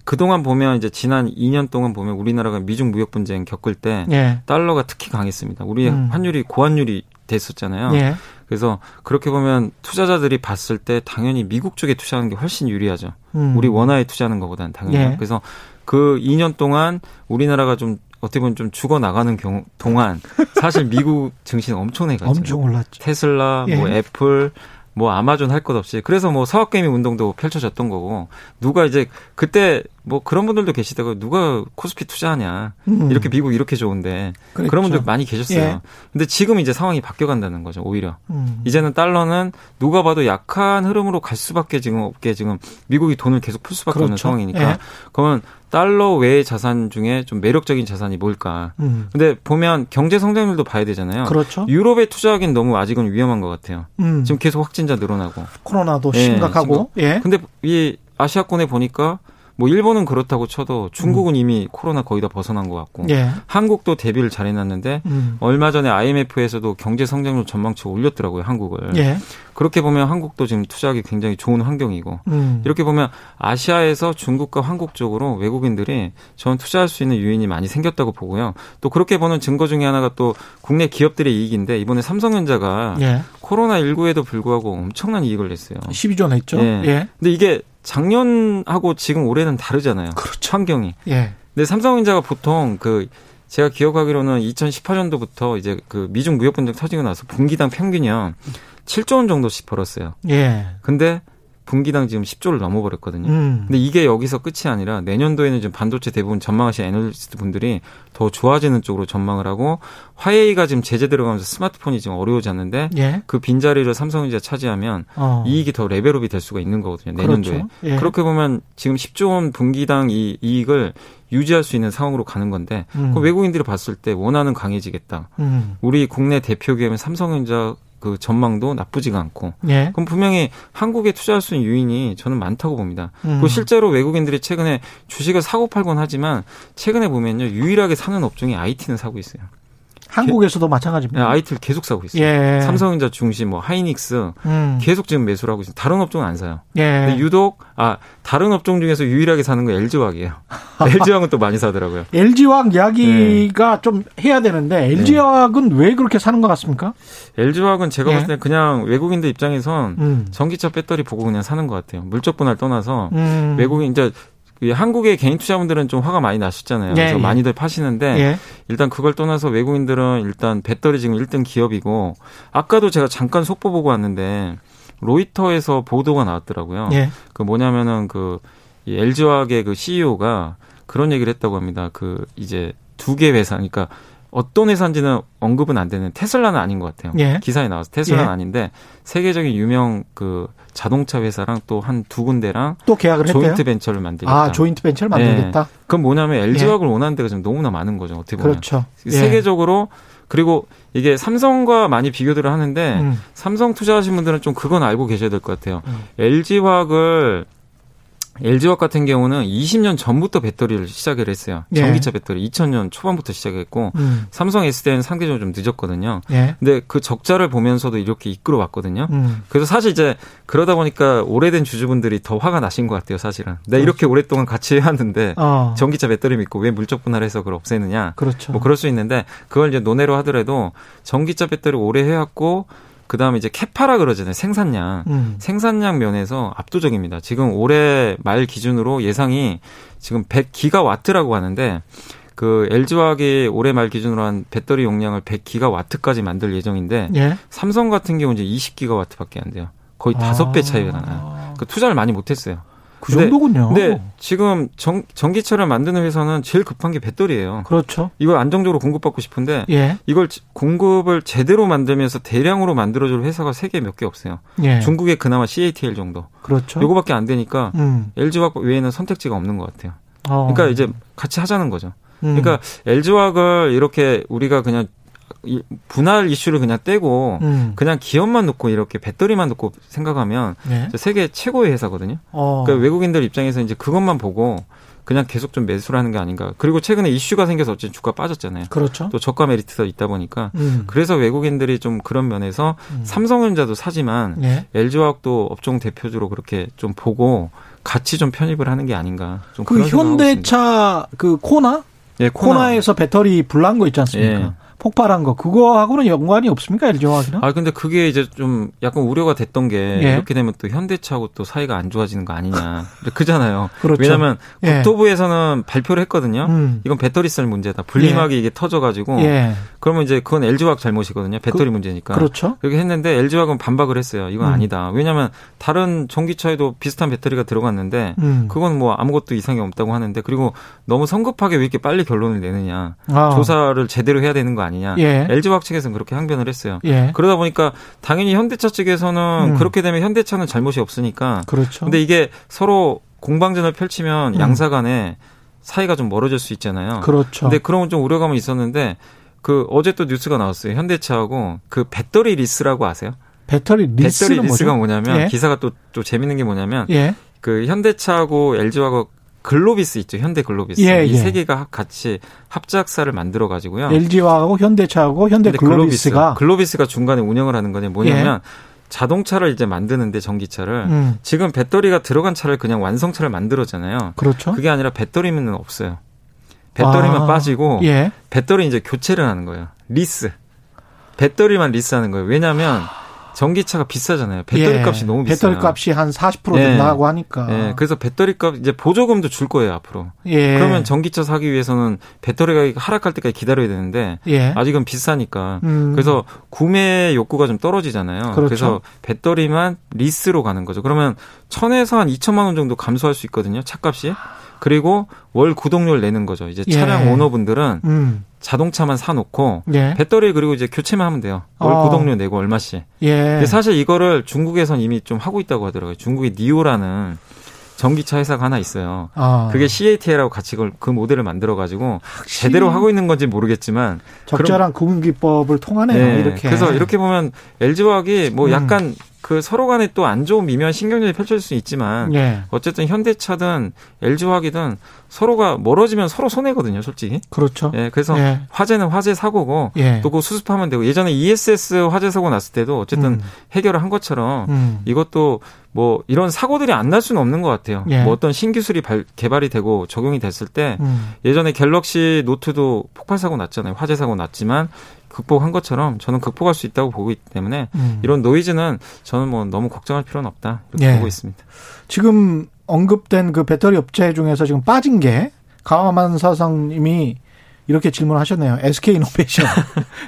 그동안 보면 이제 지난 2년 동안 보면 우리나라가 미중 무역 분쟁 겪을 때 예. 달러가 특히 강했습니다. 우리 음. 환율이 고환율이 됐었잖아요. 예. 그래서 그렇게 보면 투자자들이 봤을 때 당연히 미국 쪽에 투자하는 게 훨씬 유리하죠. 음. 우리 원화에 투자하는 것보다는 당연히. 예. 그래서 그 2년 동안 우리나라가 좀 어떻게 보면 좀 죽어 나가는 경우 동안 사실 미국 증시 엄청나게 갔죠.
엄청 올랐죠.
테슬라, 뭐 예. 뭐 애플, 뭐 아마존 할 것 없이 그래서 뭐 사업 게임 운동도 펼쳐졌던 거고 누가 이제 그때 뭐 그런 분들도 계시다고 누가 코스피 투자하냐 음. 이렇게 미국 이렇게 좋은데 그랬죠. 그런 분들 많이 계셨어요. 예. 근데 지금 이제 상황이 바뀌어 간다는 거죠 오히려 음. 이제는 달러는 누가 봐도 약한 흐름으로 갈 수밖에 지금 없게 지금 미국이 돈을 계속 풀 수밖에 그렇죠. 없는 상황이니까 예. 그러면 달러 외의 자산 중에 좀 매력적인 자산이 뭘까? 음. 근데 보면 경제 성장률도 봐야 되잖아요.
그렇죠.
유럽에 투자하기는 너무 아직은 위험한 것 같아요. 음. 지금 계속 확진자 늘어나고
코로나도 예, 심각하고.
예. 근데 이 아시아권에 보니까 뭐 일본은 그렇다고 쳐도 중국은 음. 이미 코로나 거의 다 벗어난 것 같고 예. 한국도 대비를 잘 해놨는데 음. 얼마 전에 IMF에서도 경제 성장률 전망치 올렸더라고요 한국을 예. 그렇게 보면 한국도 지금 투자하기 굉장히 좋은 환경이고 음. 이렇게 보면 아시아에서 중국과 한국 쪽으로 외국인들이 전 투자할 수 있는 유인이 많이 생겼다고 보고요 또 그렇게 보는 증거 중에 하나가 또 국내 기업들의 이익인데 이번에 삼성전자가 예. 코로나 19에도 불구하고 엄청난 이익을 냈어요
12조 냈죠 예.
예. 근데 이게 작년하고 지금 올해는 다르잖아요. 그렇죠. 환경이. 예. 근데 삼성전자가 보통 그 제가 기억하기로는 2018년도부터 이제 그 미중 무역 분쟁 터지고 나서 분기당 평균이요 7조 원 정도씩 벌었어요. 예. 근데 분기당 지금 10조를 넘어버렸거든요. 음. 근데 이게 여기서 끝이 아니라 내년도에는 지금 반도체 대부분 전망하신 애널리스트 분들이 더 좋아지는 쪽으로 전망을 하고 화웨이가 지금 제재 들어가면서 스마트폰이 지금 어려워졌는데 예. 그 빈자리를 삼성전자 차지하면 어. 이익이 더 레벨업이 될 수가 있는 거거든요. 내년도에. 그렇죠. 예. 그렇게 보면 지금 10조 원 분기당 이 이익을 유지할 수 있는 상황으로 가는 건데 음. 그 외국인들이 봤을 때 원하는 강해지겠다. 음. 우리 국내 대표 기업인 삼성전자 그 전망도 나쁘지가 않고 예. 그럼 분명히 한국에 투자할 수 있는 유인이 저는 많다고 봅니다. 음. 그 실제로 외국인들이 최근에 주식을 사고 팔곤 하지만 최근에 보면요 유일하게 사는 업종이 IT는 사고 있어요.
한국에서도 마찬가지입니다.
네, IT를 계속 사고 있어요. 예. 삼성전자 중심, 뭐 하이닉스 음. 계속 지금 매수를 하고 있어요. 다른 업종은 안 사요. 예. 근데 유독 아 다른 업종 중에서 유일하게 사는 건 LG화학이에요. LG화학은 또 많이 사더라고요.
LG화학 이야기가 네. 좀 해야 되는데 LG화학은 네. 왜 그렇게 사는 것 같습니까?
LG화학은 제가 예. 봤을 때 그냥 외국인들 입장에선 음. 전기차 배터리 보고 그냥 사는 것 같아요. 물적 분할 떠나서 음. 외국인 이제 한국의 개인 투자분들은 좀 화가 많이 나셨잖아요. 그래서 예, 예. 많이들 파시는데 예. 일단 그걸 떠나서 외국인들은 일단 배터리 지금 1등 기업이고 아까도 제가 잠깐 속보 보고 왔는데 로이터에서 보도가 나왔더라고요. 예. 그 뭐냐면은 그 LG화학의 그 CEO가 그런 얘기를 했다고 합니다. 그 이제 두 개 회사, 그러니까 어떤 회사인지는 언급은 안 되는 테슬라는 아닌 것 같아요. 예. 기사에 나와서 테슬라는 예. 아닌데 세계적인 유명 그 자동차 회사랑 또 한 두 군데랑
또 계약을
조인트
했대요?
벤처를 만들겠다.
아, 조인트 벤처를 만들겠다. 네.
그건 뭐냐면 LG화학을 예. 원하는 데가 지금 너무나 많은 거죠. 어떻게 보면.
그렇죠.
예. 세계적으로 그리고 이게 삼성과 많이 비교들을 하는데 음. 삼성 투자하신 분들은 좀 그건 알고 계셔야 될 것 같아요. 음. LG화학을 LG화학 같은 경우는 20년 전부터 배터리를 시작을 했어요. 예. 전기차 배터리 2000년 초반부터 시작했고 음. 삼성 S대는 상대적으로 좀 늦었거든요. 예. 근데 그 적자를 보면서도 이렇게 이끌어 왔거든요. 음. 그래서 사실 이제 그러다 보니까 오래된 주주분들이 더 화가 나신 것 같아요, 사실은. 내가 그렇죠. 이렇게 오랫동안 같이 해왔는데 어. 전기차 배터리 믿고 왜 물적 분할해서 그걸 없애느냐.
그렇죠.
뭐 그럴 수 있는데 그걸 이제 논외로 하더라도 전기차 배터리 오래 해왔고 그 다음에 이제 캐파라 그러잖아요. 생산량. 음. 생산량 면에서 압도적입니다. 지금 올해 말 기준으로 예상이 지금 100기가와트라고 하는데 그 LG화학이 올해 말 기준으로 한 배터리 용량을 100기가와트까지 만들 예정인데 예? 삼성 같은 경우는 이제 20기가와트밖에 안 돼요. 거의 다섯 아. 배 차이가 나요. 그 투자를 많이 못 했어요.
그 정도군요.
근데 지금 전, 전기차를 만드는 회사는 제일 급한 게 배터리예요.
그렇죠.
이걸 안정적으로 공급받고 싶은데 예. 이걸 공급을 제대로 만들면서 대량으로 만들어줄 회사가 세계 몇 개 없어요. 예. 중국에 그나마 CATL 정도.
그렇죠.
요거밖에 안 되니까 음. LG화학 외에는 선택지가 없는 것 같아요. 어. 그러니까 이제 같이 하자는 거죠. 음. 그러니까 LG화학을 이렇게 우리가 그냥 분할 이슈를 그냥 떼고 음. 그냥 기업만 놓고 이렇게 배터리만 놓고 생각하면 네. 세계 최고의 회사거든요. 어. 그러니까 외국인들 입장에서 이제 그것만 보고 그냥 계속 좀 매수를 하는 게 아닌가. 그리고 최근에 이슈가 생겨서 어쨌든 주가 빠졌잖아요.
그렇죠.
또 저가 메리트가 있다 보니까 음. 그래서 외국인들이 좀 그런 면에서 음. 삼성전자도 사지만 네. LG화학도 업종 대표주로 그렇게 좀 보고 같이 좀 편입을 하는 게 아닌가. 좀그
현대차 그 코나? 예, 코나. 코나에서 배터리 불난 거 있지 않습니까? 예. 폭발한 거 그거하고는 연관이 없습니까 LG화학이랑?
아 근데 그게 이제 좀 약간 우려가 됐던 게 예. 이렇게 되면 또 현대차하고 또 사이가 안 좋아지는 거 아니냐 그잖아요. 그렇죠. 왜냐하면 예. 국토부에서는 발표를 했거든요. 음. 이건 배터리셀 문제다. 분리막이 예. 이게 터져가지고 예. 그러면 이제 그건 LG화학 잘못이거든요. 배터리 그, 문제니까.
그렇죠.
그렇게 했는데 LG화학은 반박을 했어요. 이건 음. 아니다. 왜냐하면 다른 전기차에도 비슷한 배터리가 들어갔는데 음. 그건 뭐 아무것도 이상이 없다고 하는데 그리고 너무 성급하게 왜 이렇게 빨리 결론을 내느냐. 아. 조사를 제대로 해야 되는 거 아니냐. 아니냐. 예. LG화학 측에서는 그렇게 항변을 했어요. 예. 그러다 보니까 당연히 현대차 측에서는 음. 그렇게 되면 현대차는 잘못이 없으니까.
그렇죠.
근데 이게 서로 공방전을 펼치면 음. 양사 간에 사이가 좀 멀어질 수 있잖아요.
그렇죠.
근데 그런 좀 우려감이 있었는데 그 어제 또 뉴스가 나왔어요. 현대차하고 그 배터리 리스라고 아세요?
배터리 리스는
배터리 리스가 뭐죠? 뭐냐면 예. 기사가 또, 또 재밌는 게 뭐냐면 예. 그 현대차하고 LG화학 글로비스 있죠. 현대 글로비스. 예, 이세 예. 개가 같이 합작사를 만들어 가지고요.
LG화학하고 현대차하고 현대 글로비스가
글로비스. 가 중간에 운영을 하는 거냐 뭐냐면 예. 자동차를 이제 만드는데 전기차를 음. 지금 배터리가 들어간 차를 그냥 완성차를 만들었잖아요.
그렇죠.
그게 아니라 배터리는 없어요. 배터리만 아. 빠지고 배터리 이제 교체를 하는 거예요. 리스. 배터리만 리스하는 거예요. 왜냐하면 전기차가 비싸잖아요. 배터리 예. 값이 너무 비싸요.
배터리 값이 한 40% 예. 된다고 하니까. 예.
그래서 배터리 값 이제 보조금도 줄 거예요 앞으로. 예. 그러면 전기차 사기 위해서는 배터리 가격이 하락할 때까지 기다려야 되는데 예. 아직은 비싸니까. 음. 그래서 구매 욕구가 좀 떨어지잖아요. 그렇죠. 그래서 배터리만 리스로 가는 거죠. 그러면 천에서 한 2천만 원 정도 감소할 수 있거든요. 차값이. 그리고 월 구독료를 내는 거죠. 이제 차량 예. 오너분들은 음. 자동차만 사놓고 예. 배터리 그리고 이제 교체만 하면 돼요. 월 어. 구독료 내고 얼마씩. 예. 근데 사실 이거를 중국에선 이미 좀 하고 있다고 하더라고요. 중국의 니오라는 전기차 회사가 하나 있어요. 아. 그게 CATL하고 같이 그걸, 그 모델을 만들어가지고 제대로 하고 있는 건지 모르겠지만
적절한 구분기법을 통하네요. 네. 이렇게.
그래서 이렇게 보면 LG화학이 뭐 음. 약간 음. 그 서로 간에 또 안 좋은 미묘한 신경전이 펼쳐질 수 있지만 예. 어쨌든 현대차든 LG화학이든 서로가 멀어지면 서로 손해거든요, 솔직히.
그렇죠.
예, 그래서 예. 화재는 화재 사고고 예. 또그 수습하면 되고 예전에 ESS 화재 사고 났을 때도 어쨌든 음. 해결을 한 것처럼 음. 이것도 뭐 이런 사고들이 안 날 수는 없는 것 같아요. 예. 뭐 어떤 신기술이 발, 개발이 되고 적용이 됐을 때 음. 예전에 갤럭시 노트도 폭발 사고 났잖아요. 화재 사고 났지만 극복한 것처럼 저는 극복할 수 있다고 보고 있기 때문에 음. 이런 노이즈는 저는 뭐 너무 걱정할 필요는 없다 이렇게 예. 보고 있습니다.
지금 언급된 그 배터리 업체 중에서 지금 빠진 게 강화만 사장님이 이렇게 질문하셨네요. SK 이노베이션.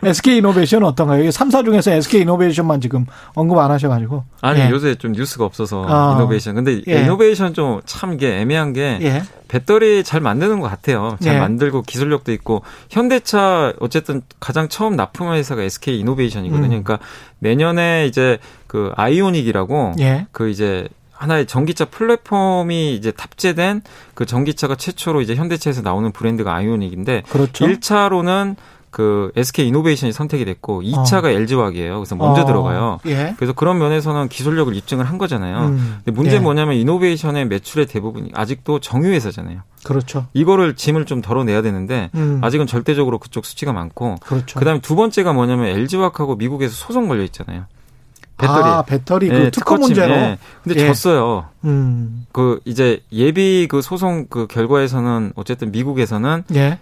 SK 이노베이션은 어떤가요? 3사 중에서 SK 이노베이션만 지금 언급 안 하셔가지고.
아니, 예. 요새 좀 뉴스가 없어서 어. 이노베이션. 근데 예. 이노베이션 좀 참 이게 애매한 게 예. 배터리 잘 만드는 것 같아요. 잘 예. 만들고 기술력도 있고 현대차 어쨌든 가장 처음 납품 회사가 SK 이노베이션이거든요. 음. 그러니까 내년에 이제 그 아이오닉이라고 예. 그 이제 하나의 전기차 플랫폼이 이제 탑재된 그 전기차가 최초로 이제 현대차에서 나오는 브랜드가 아이오닉인데 그렇죠. 1차로는 그 SK 이노베이션이 선택이 됐고 2차가 어. LG화학이에요. 그래서 먼저 어. 들어가요. 예. 그래서 그런 면에서는 기술력을 입증을 한 거잖아요. 음. 근데 문제는 예. 뭐냐면 이노베이션의 매출의 대부분이 아직도 정유회사잖아요.
그렇죠.
이거를 짐을 좀 덜어내야 되는데 음. 아직은 절대적으로 그쪽 수치가 많고
그렇죠.
그다음에 두 번째가 뭐냐면 LG화학하고 미국에서 소송 걸려 있잖아요.
배터리. 아, 배터리 그 네, 특허 문제로. 네.
근데 예. 졌어요. 음. 그 이제 예비 그 소송 그 결과에서는 어쨌든 미국에서는 예.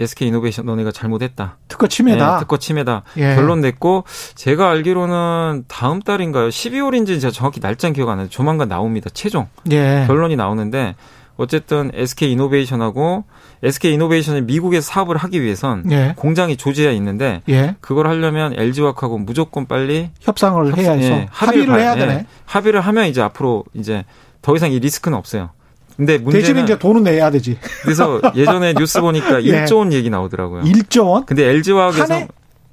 SK 이노베이션 너네가 잘못했다.
특허 침해다.
네, 특허 침해다. 예. 결론 냈고 제가 알기로는 다음 달인가요? 12월인지 제가 정확히 날짜는 기억 안 나요. 조만간 나옵니다. 최종 예. 결론이 나오는데 어쨌든 SK 이노베이션하고 SK 이노베이션이 미국에서 사업을 하기 위해선 예. 공장이 조지에 있는데 예. 그걸 하려면 LG화학하고 무조건 빨리
협상을 협, 해야 해서 예, 합의를, 합의를 해야 되네. 예,
합의를 하면 이제 앞으로 이제 더 이상 이 리스크는 없어요. 근데 문제는
대신 이제 돈은 내야 되지.
그래서 예전에 뉴스 보니까 1조 원 얘기 나오더라고요.
1조 원?
근데 LG화학에서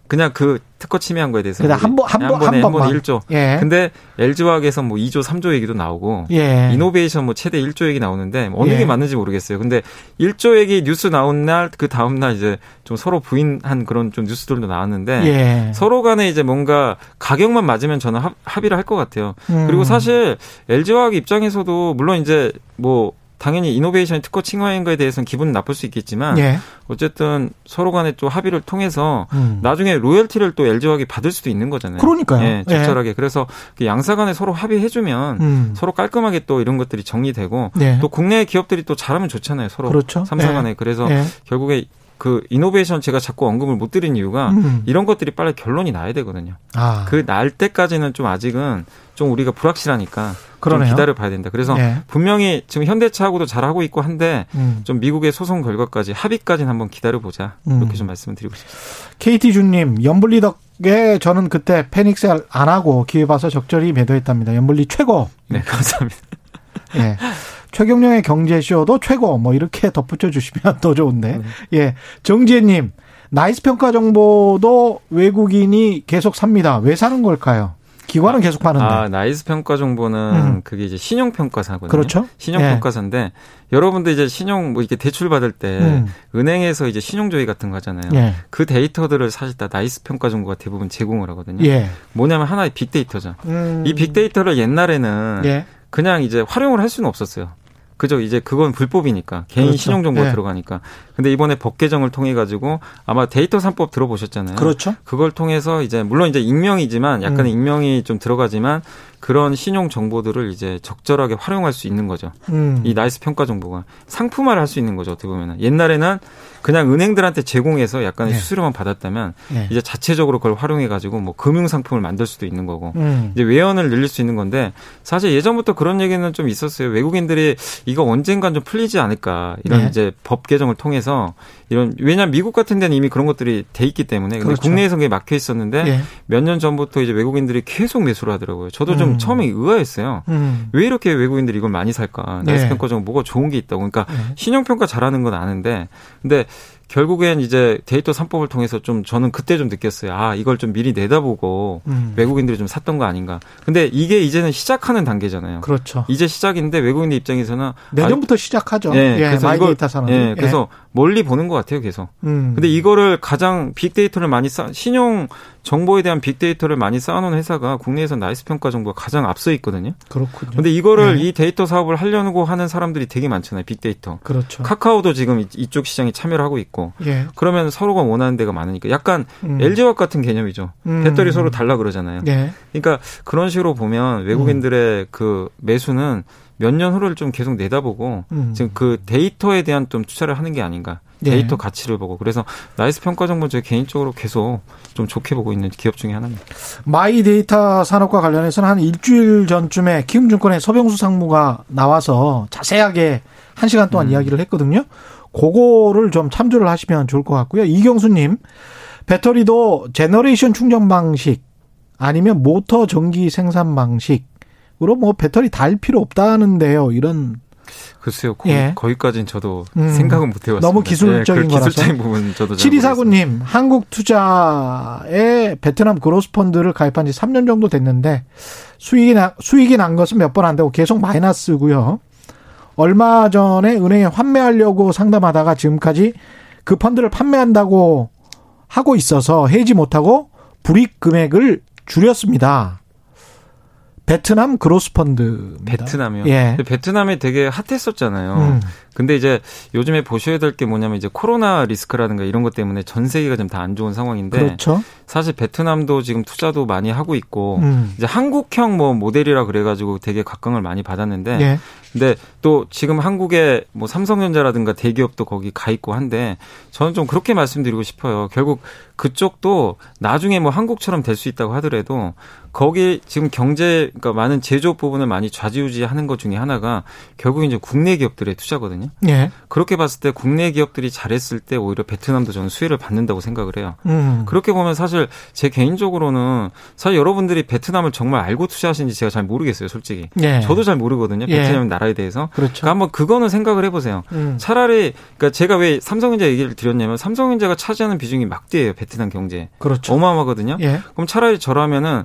그냥 그 특허 침해한 거에 대해서
한 번 한, 번에 한 번에
1조. 예. 근데 LG화학에서 뭐 2조, 3조 얘기도 나오고 예. 이노베이션 뭐 최대 1조 얘기 나오는데 어느 예. 게 맞는지 모르겠어요. 근데 1조 얘기 뉴스 나온 날 그 다음 날 이제 좀 서로 부인한 그런 좀 뉴스들도 나왔는데 예. 서로 간에 이제 뭔가 가격만 맞으면 저는 합, 합의를 할 것 같아요. 음. 그리고 사실 LG화학 입장에서도 물론 이제 뭐 당연히 이노베이션이 특허 칭화인 거에 대해서는 기분 나쁠 수 있겠지만 예. 어쨌든 서로 간에 또 합의를 통해서 음. 나중에 로열티를 또 LG화학이 받을 수도 있는 거잖아요.
그러니까요.
예, 적절하게. 예. 그래서 그 양사 간에 서로 합의해 주면 음. 서로 깔끔하게 또 이런 것들이 정리되고 예. 또 국내 기업들이 또 잘하면 좋잖아요. 서로 그렇죠. 삼사 간에. 예. 그래서 예. 결국에 그 이노베이션 제가 자꾸 언급을 못 드린 이유가 음. 이런 것들이 빨리 결론이 나야 되거든요. 아. 그날 때까지는 좀 아직은 좀 우리가 불확실하니까 그러네요. 좀 기다려 봐야 된다. 그래서 네. 분명히 지금 현대차하고도 잘 하고 있고 한데 음. 좀 미국의 소송 결과까지 합의까지는 한번 기다려 보자. 이렇게 음. 좀 말씀을 드리고 싶습니다.
KT 주님 염블리 덕에 저는 그때 panic sell 안 하고 기회 봐서 적절히 매도했답니다. 염블리 최고.
네, 감사합니다.
예. 최경영의 경제쇼도 최고 뭐 이렇게 덧붙여 주시면 더 좋은데. 음. 예. 정지혜 님 나이스 평가 정보도 외국인이 계속 삽니다. 왜 사는 걸까요? 기관은 계속 파는데.
아, 나이스 평가 정보는 음. 그게 이제 신용 평가사거든요.
그렇죠.
신용 평가사인데 예. 여러분들 이제 신용 뭐 이렇게 대출 받을 때 음. 은행에서 이제 신용 조회 같은 거 하잖아요. 예. 그 데이터들을 사실 다 나이스 평가 정보가 대부분 제공을 하거든요. 예. 뭐냐면 하나의 빅데이터죠. 음. 이 빅데이터를 옛날에는 예. 그냥 이제 활용을 할 수는 없었어요. 그죠. 이제 그건 불법이니까 개인 그렇죠. 신용 정보 네. 들어가니까. 근데 이번에 법 개정을 통해 가지고 아마 데이터 3법 들어보셨잖아요.
그렇죠.
그걸 통해서 이제 물론 이제 익명이지만 약간의 음. 익명이 좀 들어가지만 그런 신용 정보들을 이제 적절하게 활용할 수 있는 거죠. 음. 이 나이스 평가 정보가 상품화를 할 수 있는 거죠. 어떻게 보면은 옛날에는 그냥 은행들한테 제공해서 약간의 네. 수수료만 받았다면 네. 이제 자체적으로 그걸 활용해 가지고 뭐 금융 상품을 만들 수도 있는 거고 음. 이제 외연을 늘릴 수 있는 건데 사실 예전부터 그런 얘기는 좀 있었어요. 외국인들이 이거 언젠간 좀 풀리지 않을까 이런 네. 이제 법 개정을 통해서 이런 왜냐하면 미국 같은 데는 이미 그런 것들이 돼 있기 때문에 근데 그렇죠. 국내에서 그게 막혀 있었는데 예. 몇년 전부터 이제 외국인들이 계속 매수를 하더라고요. 저도 좀 음. 처음에 의아했어요. 음. 왜 이렇게 외국인들이 이걸 많이 살까? 나이스 예. 평가 중 뭐가 좋은 게 있다고. 그러니까 예. 신용 평가 잘하는 건 아는데 근데 결국엔 이제 데이터 3법을 통해서 좀 저는 그때 좀 느꼈어요. 아, 이걸 좀 미리 내다보고 음. 외국인들이 좀 샀던 거 아닌가. 근데 이게 이제는 시작하는 단계잖아요.
그렇죠.
이제 시작인데 외국인들 입장에서는
내년부터 아, 시작하죠. 예,
예 그래서 이걸 예, 예, 그래서 멀리 보는 것 같아요, 계속. 음. 근데 이거를 가장 빅데이터를 많이 쌓 신용 정보에 대한 빅데이터를 많이 쌓아놓은 회사가 국내에서 나이스 평가 정보가 가장 앞서 있거든요.
그렇군요.
근데 이거를 네. 이 데이터 사업을 하려고 하는 사람들이 되게 많잖아요. 빅데이터.
그렇죠.
카카오도 지금 이쪽 시장에 참여를 하고 있고. 예. 그러면 서로가 원하는 데가 많으니까 약간 음. LG와 같은 개념이죠. 음. 배터리 서로 달라 그러잖아요. 예. 그러니까 그런 식으로 보면 외국인들의 음. 그 매수는 몇 년 후를 좀 계속 내다보고 음. 지금 그 데이터에 대한 좀 투자를 하는 게 아닌가. 네. 데이터 네. 가치를 보고 그래서 나이스 평가 정보 제 개인적으로 계속 좀 좋게 보고 있는 기업 중에 하나입니다.
My Data 산업과 관련해서는 한 일주일 전쯤에 키움증권의 서병수 상무가 나와서 자세하게 한 시간 동안 음. 이야기를 했거든요. 그거를 좀 참조를 하시면 좋을 것 같고요. 이경수님, 배터리도 generation 충전 방식 아니면 모터 전기 생산 방식으로 뭐 배터리 달 필요 없다는데요. 이런
글쎄요, 거, 예. 거기까지는 저도 음. 생각은 못 해봤습니다.
너무 기술적인 예, 그
거라서. 기술적인 부분 저도
7249님, 한국 투자에 베트남 그로스 펀드를 가입한 지 3년 정도 됐는데 수익이 나, 수익이 난 것은 몇 번 안 되고 계속 마이너스고요. 얼마 전에 은행에 환매하려고 상담하다가 지금까지 그 펀드를 판매한다고 하고 있어서 해지 못하고 불이익 금액을 줄였습니다. 베트남 그로스 펀드.
베트남이요? 예. 베트남이 되게 핫했었잖아요. 음. 근데 이제 요즘에 보셔야 될 게 뭐냐면 이제 코로나 리스크라든가 이런 것 때문에 전 세계가 좀다안 좋은 상황인데
그렇죠.
사실 베트남도 지금 투자도 많이 하고 있고 음. 이제 한국형 뭐 모델이라 그래가지고 되게 각광을 많이 받았는데 예. 근데 또 지금 한국에 뭐 삼성전자라든가 대기업도 거기 가 있고 한데 저는 좀 그렇게 말씀드리고 싶어요. 결국 그쪽도 나중에 뭐 한국처럼 될 수 있다고 하더라도 거기 지금 경제 그러니까 많은 제조업 부분을 많이 좌지우지하는 것 중에 하나가 결국 이제 국내 기업들의 투자거든요. 예. 그렇게 봤을 때 국내 기업들이 잘했을 때 오히려 베트남도 저는 수혜를 받는다고 생각을 해요. 음. 그렇게 보면 사실 제 개인적으로는 사실 여러분들이 베트남을 정말 알고 투자하시는지 제가 잘 모르겠어요, 솔직히. 예. 저도 잘 모르거든요. 예. 베트남 나라에 대해서.
그렇죠.
그러니까 한번 그거는 생각을 해보세요. 음. 차라리 그러니까 제가 왜 삼성전자 얘기를 드렸냐면 삼성전자가 차지하는 비중이 막대예요, 베트남 경제.
그렇죠.
어마어마하거든요. 예. 그럼 차라리 저라면은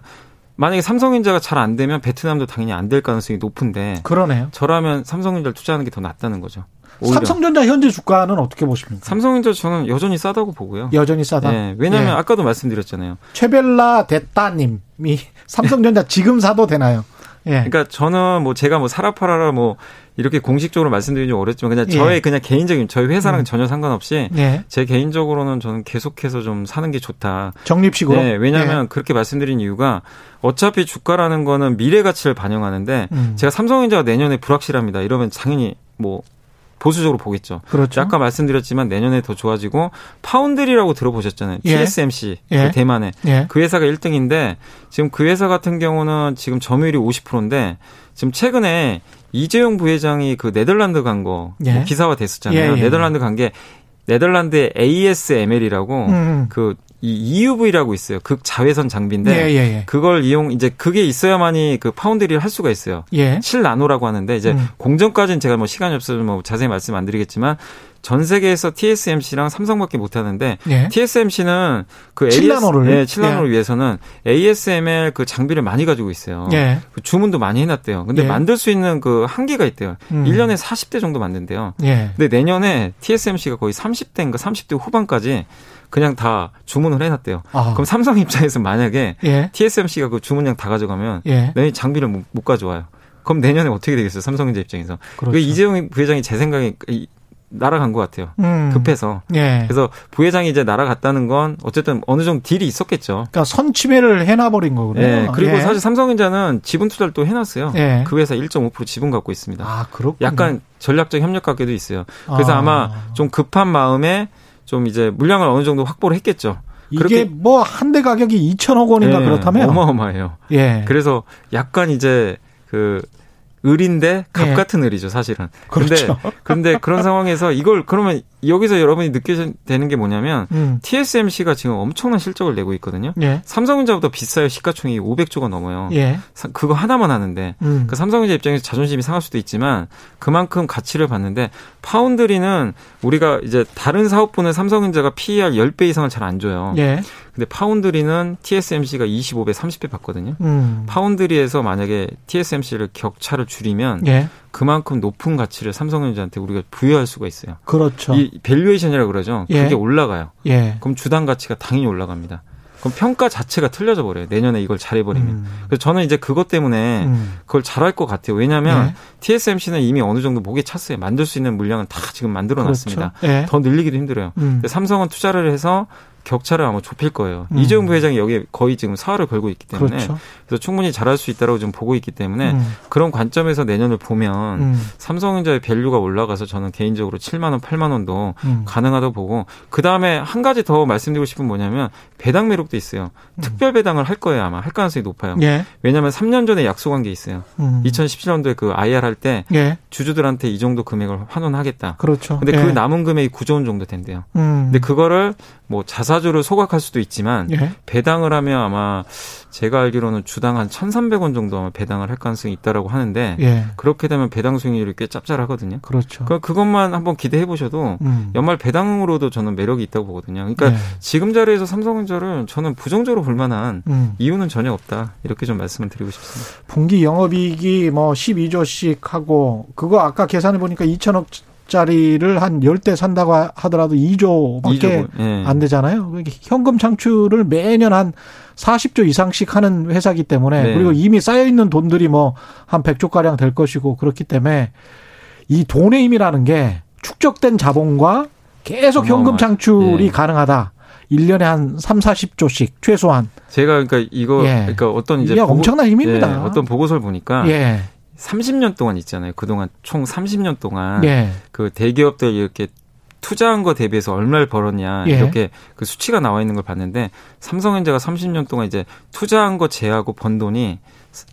만약에 삼성전자가 잘 안 되면 베트남도 당연히 안 될 가능성이 높은데.
그러네요.
저라면 삼성전자를 투자하는 게 더 낫다는 거죠.
오히려. 삼성전자 현재 주가는 어떻게 보십니까?
삼성전자 저는 여전히 싸다고 보고요.
여전히 싸다.
네, 왜냐하면 예. 아까도 말씀드렸잖아요.
최별라 됐다님이 삼성전자 지금 사도 되나요?
예. 그러니까 저는 뭐 제가 뭐 사라 팔아라 뭐 이렇게 공식적으로 말씀드리기 좀 어렵지만 그냥 저의 예. 그냥 개인적인 저희 회사랑 음. 전혀 상관없이 예. 제 개인적으로는 저는 계속해서 좀 사는 게 좋다.
적립식으로.
네, 왜냐하면 예. 그렇게 말씀드린 이유가 어차피 주가라는 거는 미래 가치를 반영하는데 음. 제가 삼성전자가 내년에 불확실합니다. 이러면 당연히 뭐 보수적으로 보겠죠.
그렇죠.
아까 말씀드렸지만 내년에 더 좋아지고 파운드리라고 들어보셨잖아요. 예. TSMC 예. 그 대만에 예. 그 회사가 1등인데 지금 그 회사 같은 경우는 지금 점유율이 50%인데 지금 최근에 이재용 부회장이 그 네덜란드 간거 예. 뭐 기사화 됐었잖아요. 예, 예, 네덜란드 간 게 네덜란드의 ASML이라고 음. 음. 그 이 EUV라고 있어요. 극 자외선 장비인데 예, 예, 예. 그걸 이용 이제 그게 있어야만이 그 파운드리를 할 수가 있어요. 예. 7나노라고 하는데 이제 음. 공정까지는 제가 뭐 시간이 없어서 뭐 자세히 말씀 안 드리겠지만 전 세계에서 TSMC랑 삼성밖에 못 하는데 예. TSMC는 그
7나노를
예, 7나노를 예. 위해서는 ASML 그 장비를 많이 가지고 있어요. 예. 그 주문도 많이 해 놨대요. 근데 예. 만들 수 있는 그 한계가 있대요. 음. 1년에 40대 정도 만든대요. 예. 근데 내년에 TSMC가 거의 30대인가 30대 후반까지 그냥 다 주문을 해놨대요. 아. 그럼 삼성 입장에서 만약에 예. TSMC가 그 주문량 다 가져가면 예. 내년 장비를 못, 못 가져와요. 그럼 내년에 어떻게 되겠어요? 삼성전자 입장에서. 그렇죠. 이재용 부회장이 제 생각에 날아간 것 같아요. 음. 급해서. 예. 그래서 부회장이 이제 날아갔다는 건 어쨌든 어느 정도 딜이 있었겠죠.
그러니까 선침해를 해놔버린 거군요. 예.
그리고 예. 사실 삼성전자는 지분 투자를 또 해놨어요. 예. 그 회사 1.5% 지분 갖고 있습니다. 아, 그렇군요. 약간 전략적 협력 관계도 있어요. 그래서 아. 마좀 급한 마음에 좀 이제 물량을 어느 정도 확보를 했겠죠.
이게 뭐 한 대 가격이 2천억 원인가 예. 그렇다면
어마어마해요. 예. 그래서 약간 이제 그 을인데 갑 네. 같은 을이죠, 사실은. 그렇죠. 근데 근데 그런 상황에서 이걸 그러면 여기서 여러분이 느끼셔야 되는 게 뭐냐면 음. TSMC가 지금 엄청난 실적을 내고 있거든요. 예. 삼성전자보다 비싸요. 시가총액이 500조가 넘어요. 예. 그거 하나만 하는데 음. 그 삼성전자 입장에서 자존심이 상할 수도 있지만 그만큼 가치를 받는데 foundry는 우리가 이제 다른 사업부는 삼성전자가 PER 10배 이상을 잘 안 줘요. 예. 근데 foundry는 TSMC가 25배, 30배 받거든요. 음. foundry에서 만약에 TSMC를 격차를 줄이면 예. 그만큼 높은 가치를 삼성전자한테 우리가 부여할 수가 있어요.
그렇죠.
이 valuation이라고 그러죠. 예. 그게 올라가요. 예. 그럼 주당 가치가 당연히 올라갑니다. 그럼 평가 자체가 틀려져 버려요. 내년에 이걸 잘해버리면. 음. 그래서 저는 이제 그것 때문에 음. 그걸 잘할 것 같아요. 왜냐하면 네. TSMC는 이미 어느 정도 목에 찼어요. 만들 수 있는 물량은 다 지금 만들어 놨습니다. 그렇죠. 네. 더 늘리기도 힘들어요. 음. 삼성은 투자를 해서 격차를 아마 좁힐 거예요. 음. 이재용 부회장이 여기에 거의 지금 사활을 걸고 있기 때문에 그렇죠. 그래서 충분히 잘할 수 있다라고 좀 보고 있기 때문에 음. 그런 관점에서 내년을 보면 음. 삼성전자의 value가 올라가서 저는 개인적으로 7만 원, 8만 원도 음. 가능하다고 보고 그 다음에 한 가지 더 말씀드리고 싶은 뭐냐면 배당 매력도 있어요. 음. 특별 배당을 할 거예요 아마 할 가능성이 높아요. 예. 왜냐하면 3년 전에 약속한 게 있어요. 2017년도에 음. 그 IR 할때 예. 주주들한테 이 정도 금액을 환원하겠다. 그렇죠. 근데 그 예. 그 남은 금액이 9조 원 정도 된대요. 근데 그거를 뭐 자사 주를 소각할 수도 있지만 예. 배당을 하면 아마 제가 알기로는 주당 한 1,300원 정도 아마 배당을 할 가능성이 있다라고 하는데 예. 그렇게 되면 배당 수익률이 꽤 짭짤하거든요. 그렇죠. 그 그것만 한번 기대해 보셔도 음. 연말 배당으로도 저는 매력이 있다고 보거든요. 그러니까 예. 지금 자리에서 삼성전자를 저는 부정적으로 볼 만한 음. 이유는 전혀 없다. 이렇게 좀 말씀을 드리고 싶습니다.
분기 영업이익이 뭐 12조씩 하고 그거 아까 계산해 보니까 2천억 짜리를 한 10대 산다고 하더라도 2조밖에 2조, 예. 안 되잖아요. 그러니까 현금 창출을 매년 한 40조 이상씩 하는 회사기 때문에 네. 그리고 이미 쌓여 있는 돈들이 뭐 한 100조 가량 될 것이고 그렇기 때문에 이 돈의 힘이라는 게 축적된 자본과 계속 현금 창출이 예. 가능하다. 1년에 한 3, 40조씩 최소한.
제가 그러니까 이거 예. 그러니까 어떤 이제
보고, 엄청난 힘입니다. 예,
어떤 보고서를 보니까 예. 30년 동안 있잖아요. 그동안 총 30년 동안 예. 그 대기업들 이렇게 투자한 거 대비해서 얼마를 벌었냐 예. 이렇게 그 수치가 나와 있는 걸 봤는데 삼성전자가 30년 동안 이제 투자한 거 제하고 번 돈이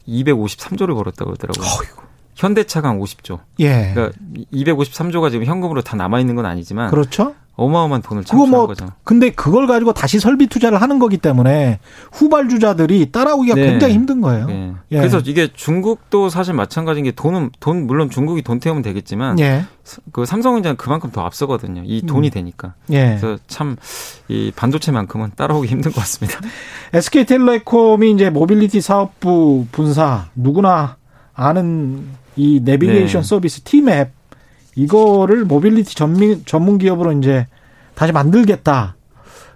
253조를 벌었다고 그러더라고요. 어이구. 현대차가 한 50조. 예. 그러니까 253조가 지금 현금으로 다 남아 있는 건 아니지만 그렇죠. 어마어마한 돈을 창출한 뭐, 거죠.
근데 그걸 가지고 다시 설비 투자를 하는 거기 때문에 후발주자들이 따라오기가 네. 굉장히 힘든 거예요. 네.
예. 그래서 이게 중국도 사실 마찬가지인 게 돈은 돈 물론 중국이 돈 태우면 되겠지만 예. 그 삼성전자는 그만큼 더 앞서거든요. 이 돈이 음. 되니까. 예. 그래서 참 이 반도체만큼은 따라오기 힘든 것 같습니다.
SK텔레콤이 이제 모빌리티 사업부 분사 누구나 아는 이 내비게이션 네. 서비스 티맵 이거를 모빌리티 전문, 전문 기업으로 이제 다시 만들겠다.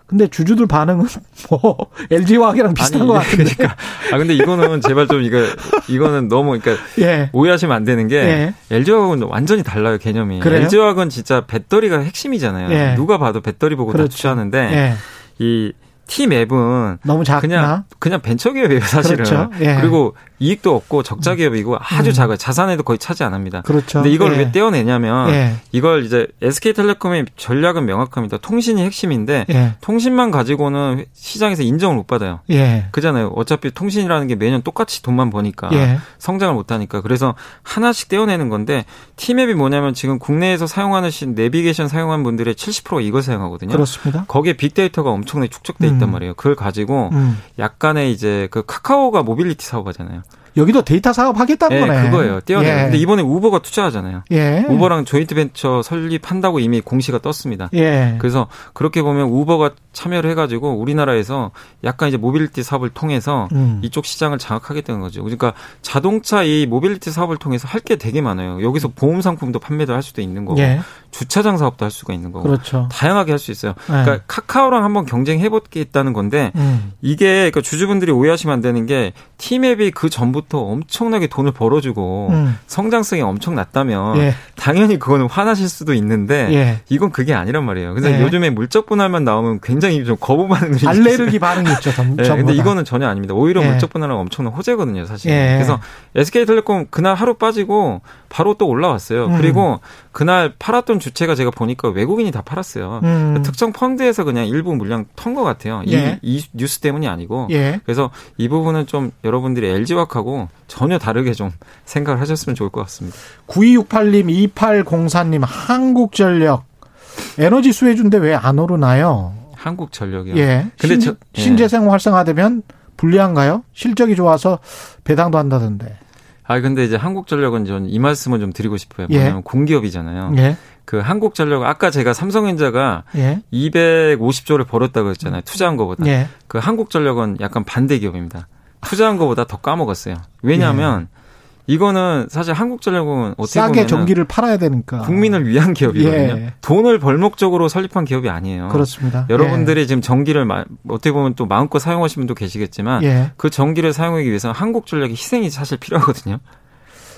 근데 주주들 반응은 뭐 LG 화학이랑 비슷한 아니, 것 같은데. 그러니까.
아 근데 이거는 제발 좀 이거 이거는 너무 그러니까 예. 오해하시면 안 되는 게 예. LG 화학은 완전히 달라요 개념이. 그래요? LG 화학은 진짜 배터리가 핵심이잖아요. 예. 누가 봐도 배터리 보고 그렇죠. 다 투자하는데 예. 이팀 앱은 너무 작나? 그냥 그냥 벤처 기업이에요 사실은. 그렇죠. 예. 그리고 이익도 없고 적자 음. 기업이고 아주 음. 작아요. 자산에도 거의 차지 안 합니다. 그렇죠. 근데 이걸 예. 왜 떼어내냐면 예. 이걸 이제 SK텔레콤의 전략은 명확합니다. 통신이 핵심인데 예. 통신만 가지고는 시장에서 인정을 못 받아요. 예. 그잖아요. 어차피 통신이라는 게 매년 똑같이 돈만 버니까 예. 성장을 못 하니까 그래서 하나씩 떼어내는 건데 티맵이 뭐냐면 지금 국내에서 사용하는 내비게이션 사용한 분들의 70%가 이걸 사용하거든요.
그렇습니다.
거기에 빅데이터가 엄청나게 축적돼 있단 음. 말이에요. 그걸 가지고 음. 약간의 이제 그 카카오가 모빌리티 사업하잖아요.
여기도 데이터 사업 하겠다는 네, 거네.
그거예요. 떼어내. 예. 근데 이번에 우버가 투자하잖아요. 예. 우버랑 조인트 벤처 설립한다고 이미 공시가 떴습니다. 예. 그래서 그렇게 보면 우버가 참여를 해가지고 우리나라에서 약간 이제 모빌리티 사업을 통해서 음. 이쪽 시장을 장악하게 되는 거죠. 그러니까 자동차 이 모빌리티 사업을 통해서 할 게 되게 많아요. 여기서 보험 상품도 판매를 할 수도 있는 거고 예. 주차장 사업도 할 수가 있는 거고 그렇죠. 다양하게 할 수 있어요. 네. 그러니까 카카오랑 한번 경쟁해 보겠다는 건데 음. 이게 그러니까 주주분들이 오해하시면 안 되는 게 티맵이 그 전부터 엄청나게 돈을 벌어주고 음. 성장성이 엄청 낮다면 예. 당연히 그거는 화나실 수도 있는데 예. 이건 그게 아니란 말이에요. 그래서 예. 요즘에 물적 분할만 나오면 굉장히 좀 거부 반응이
알레르기 반응이 있죠. 전,
예. 근데 이거는 전혀 아닙니다. 오히려 예. 물적 분할은 엄청난 호재거든요, 사실. 예. 그래서 SK텔레콤 그날 하루 빠지고 바로 또 올라왔어요. 음. 그리고 그날 팔았던 주체가 제가 보니까 외국인이 다 팔았어요. 음. 특정 펀드에서 그냥 일부 물량 턴 것 같아요. 예. 이, 이, 뉴스 때문이 아니고. 예. 그래서 이 부분은 좀 여러분들이 LG화하고 전혀 다르게 좀 생각을 하셨으면 좋을 것 같습니다.
9268님, 2804님, 한국전력 에너지 수혜주인데 왜 안 오르나요?
한국전력이요.
예. 근데 신, 저, 예. 신재생 활성화되면 불리한가요? 실적이 좋아서 배당도 한다던데.
아 근데 이제 한국전력은 전 이 말씀을 좀 드리고 싶어요. 뭐냐면 예. 공기업이잖아요. 예. 그 한국전력 아까 제가 삼성전자가 예. 250조를 벌었다고 했잖아요. 투자한 것보다. 예. 그 한국전력은 약간 반대 기업입니다. 투자한 것보다 더 까먹었어요. 왜냐하면 예. 이거는 사실 한국전력은 어떻게
싸게 보면 전기를 팔아야 되니까
국민을 위한 기업이거든요. 예. 돈을 벌 목적으로 설립한 기업이 아니에요.
그렇습니다.
여러분들이 예. 지금 전기를 어떻게 보면 또 마음껏 사용하시는 분도 계시겠지만 예. 그 전기를 사용하기 위해서 한국전력의 희생이 사실 필요하거든요.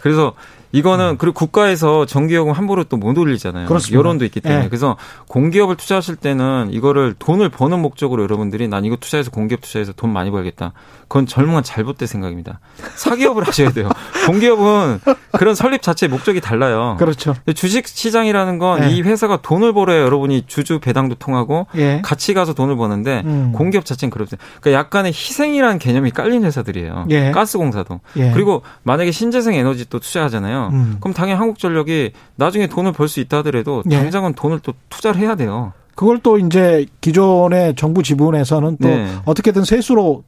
그래서 이거는 음. 그리고 국가에서 전기요금 함부로 또 못 올리잖아요. 그렇습니다. 여론도 있기 때문에. 네. 그래서 공기업을 투자하실 때는 이거를 돈을 버는 목적으로 여러분들이 난 이거 투자해서 공기업 투자해서 돈 많이 벌겠다. 그건 젊은 잘못된 생각입니다. 사기업을 하셔야 돼요. 공기업은 그런 설립 자체의 목적이 달라요.
그렇죠.
주식 시장이라는 건이 네. 회사가 돈을 벌어야 여러분이 주주 배당도 통하고 네. 같이 가서 돈을 버는데 음. 공기업 자체는 그렇죠. 그러니까 약간의 희생이라는 개념이 깔린 회사들이에요. 예. 가스공사도. 예. 그리고 만약에 신재생 에너지 또 투자하잖아요. 거잖아요. 음. 그럼 당연히 한국전력이 나중에 돈을 벌 수 있다 하더라도 네. 당장은 돈을 또 투자를 해야 돼요.
그걸 또 이제 기존의 정부 지분에서는 또 네. 어떻게든 세수로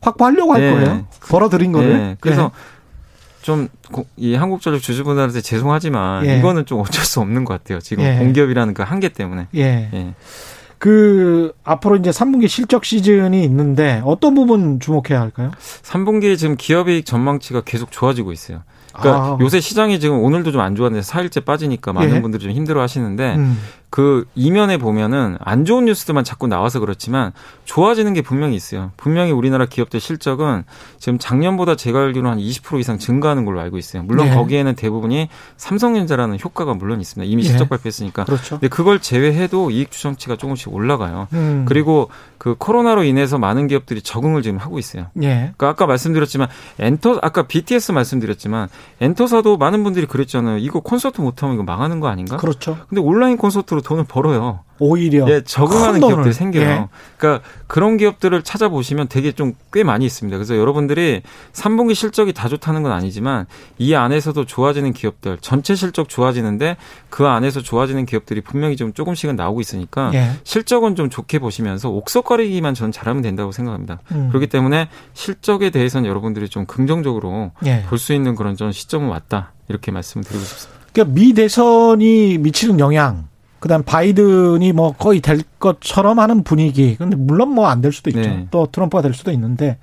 확보하려고 할 네. 거예요. 벌어들인 거를. 네.
그래서 좀이 한국전력 주주분들한테 죄송하지만 예. 이거는 좀 어쩔 수 없는 것 같아요. 지금 예. 공기업이라는 그 한계 때문에.
예. 예. 그 앞으로 이제 3분기 실적 시즌이 있는데 어떤 부분 주목해야 할까요?
3분기 지금 기업이익 전망치가 계속 좋아지고 있어요. 그러니까 아. 요새 시장이 지금 오늘도 좀 안 좋았는데 4일째 빠지니까 많은 예. 분들이 좀 힘들어 하시는데 음. 그 이면에 보면은 안 좋은 뉴스들만 자꾸 나와서 그렇지만 좋아지는 게 분명히 있어요. 분명히 우리나라 기업들 실적은 지금 작년보다 제가 알기로는 한20% 이상 증가하는 걸로 알고 있어요. 물론 네. 거기에는 대부분이 삼성전자라는 효과가 물론 있습니다. 이미 실적 네. 발표했으니까. 그렇죠. 근데 그걸 제외해도 이익 추정치가 조금씩 올라가요. 음. 그리고 그 코로나로 인해서 많은 기업들이 적응을 지금 하고 있어요. 네. 그러니까 아까 말씀드렸지만 엔터 아까 BTS 말씀드렸지만 엔터사도 많은 분들이 그랬잖아요. 이거 콘서트 못하면 이거 망하는 거 아닌가?
그렇죠.
근데 온라인 콘서트로 돈을 벌어요.
오히려
예, 적응하는 기업들이 생겨요. 예. 그러니까 그런 기업들을 찾아보시면 되게 좀 꽤 많이 있습니다. 그래서 여러분들이 3분기 실적이 다 좋다는 건 아니지만 이 안에서도 좋아지는 기업들, 전체 실적 좋아지는데 그 안에서 좋아지는 기업들이 분명히 좀 조금씩은 나오고 있으니까 예. 실적은 좀 좋게 보시면서 옥석거리기만 저는 잘하면 된다고 생각합니다. 음. 그렇기 때문에 실적에 대해서는 여러분들이 좀 긍정적으로 예. 볼수 있는 그런 전 시점은 왔다. 이렇게 말씀을 드리고 싶습니다.
그러니까 미 대선이 미치는 영향 그다음 바이든이 뭐 거의 될 것처럼 하는 분위기. 근데 물론 뭐 안 될 수도 있죠. 네. 또 트럼프가 될 수도 있는데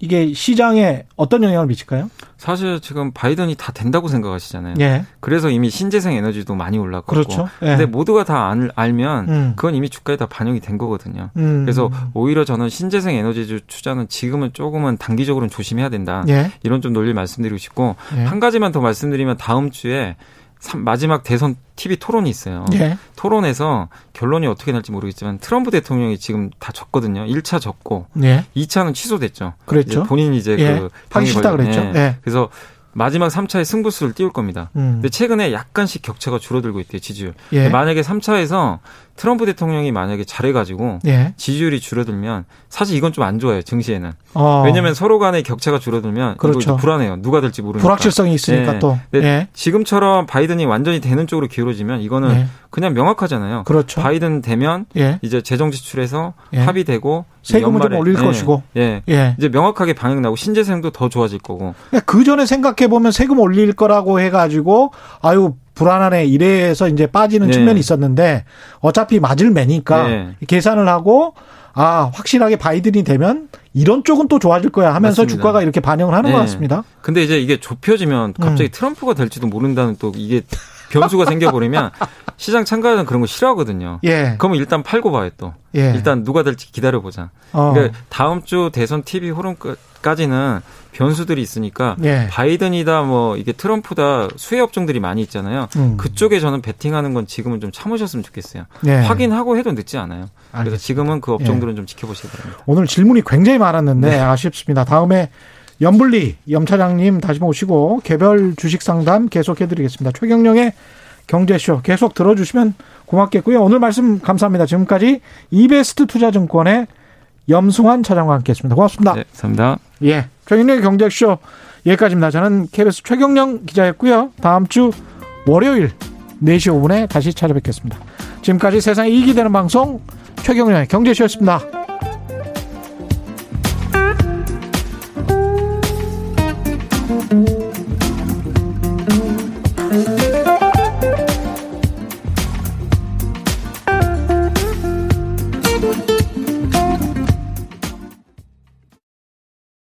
이게 시장에 어떤 영향을 미칠까요?
사실 지금 바이든이 다 된다고 생각하시잖아요. 예. 그래서 이미 신재생 에너지도 많이 올랐고. 그렇죠. 예. 근데 모두가 다 알 면 음. 그건 이미 주가에 다 반영이 된 거거든요. 음. 그래서 오히려 저는 신재생 에너지 투자는 지금은 조금은 단기적으로는 조심해야 된다. 예. 이런 좀 논리 말씀드리고 싶고 예. 한 가지만 더 말씀드리면 다음 주에 마지막 대선 TV 토론이 있어요. 예. 토론에서 결론이 어떻게 날지 모르겠지만 트럼프 대통령이 지금 다 졌거든요. 1차 졌고 예. 2차는 취소됐죠.
그렇죠.
본인이 이제
예. 그 하기 싫다 그랬죠. 예.
예. 그래서 마지막 3차에 승부수를 띄울 겁니다. 음. 근데 최근에 약간씩 격차가 줄어들고 있대요, 지지율. 예. 만약에 3차에서 트럼프 대통령이 만약에 잘해가지고 예. 지지율이 줄어들면 사실 이건 좀 안 좋아요 증시에는. 어. 왜냐하면 서로 간의 격차가 줄어들면 그렇죠. 불안해요. 누가 될지 모르니까.
불확실성이 있으니까 예. 또.
예. 지금처럼 바이든이 완전히 되는 쪽으로 기울어지면 이거는 예. 그냥 명확하잖아요. 그렇죠. 바이든 되면 예. 이제 재정 지출에서 예. 합의되고
세금을 좀 올릴 것이고.
예. 이제 명확하게 방향 나고 신재생도 더 좋아질 거고.
그 전에 생각해 보면 세금 올릴 거라고 해가지고 아유 불안하네 이래서 이제 빠지는 네. 측면이 있었는데 어차피 맞을 매니까 네. 계산을 하고 아 확실하게 바이든이 되면 이런 쪽은 또 좋아질 거야 하면서 맞습니다. 주가가 이렇게 반영을 하는 네. 것 같습니다.
근데 이제 이게 좁혀지면 갑자기 음. 트럼프가 될지도 모른다는 또 이게 변수가 생겨버리면 시장 참가자는 그런 거 싫어하거든요. 예. 그러면 일단 팔고 봐요 또. 예. 일단 누가 될지 기다려보자. 어. 그러니까 다음 주 대선 TV 호론까지는 변수들이 있으니까 예. 바이든이다 뭐 이게 트럼프다 수혜 업종들이 많이 있잖아요. 음. 그쪽에 저는 베팅하는 건 지금은 좀 참으셨으면 좋겠어요. 예. 확인하고 해도 늦지 않아요. 알겠습니다. 그래서 지금은 그 업종들은 예. 좀 지켜보시기 바랍니다.
오늘 질문이 굉장히 많았는데 네. 아쉽습니다. 다음에 염블리 염 차장님 다시 모시고 개별 주식 상담 계속해드리겠습니다. 최경령의 경제쇼 계속 들어주시면 고맙겠고요. 오늘 말씀 감사합니다. 지금까지 이베스트 투자증권의 염승환 차장과 함께했습니다. 고맙습니다.
네, 감사합니다.
예, 최경령의 경제쇼 여기까지입니다. 저는 KBS 최경령 기자였고요. 다음 주 월요일 4시 5분에 다시 찾아뵙겠습니다. 지금까지 세상에 이익이 되는 방송 최경령의 경제쇼였습니다.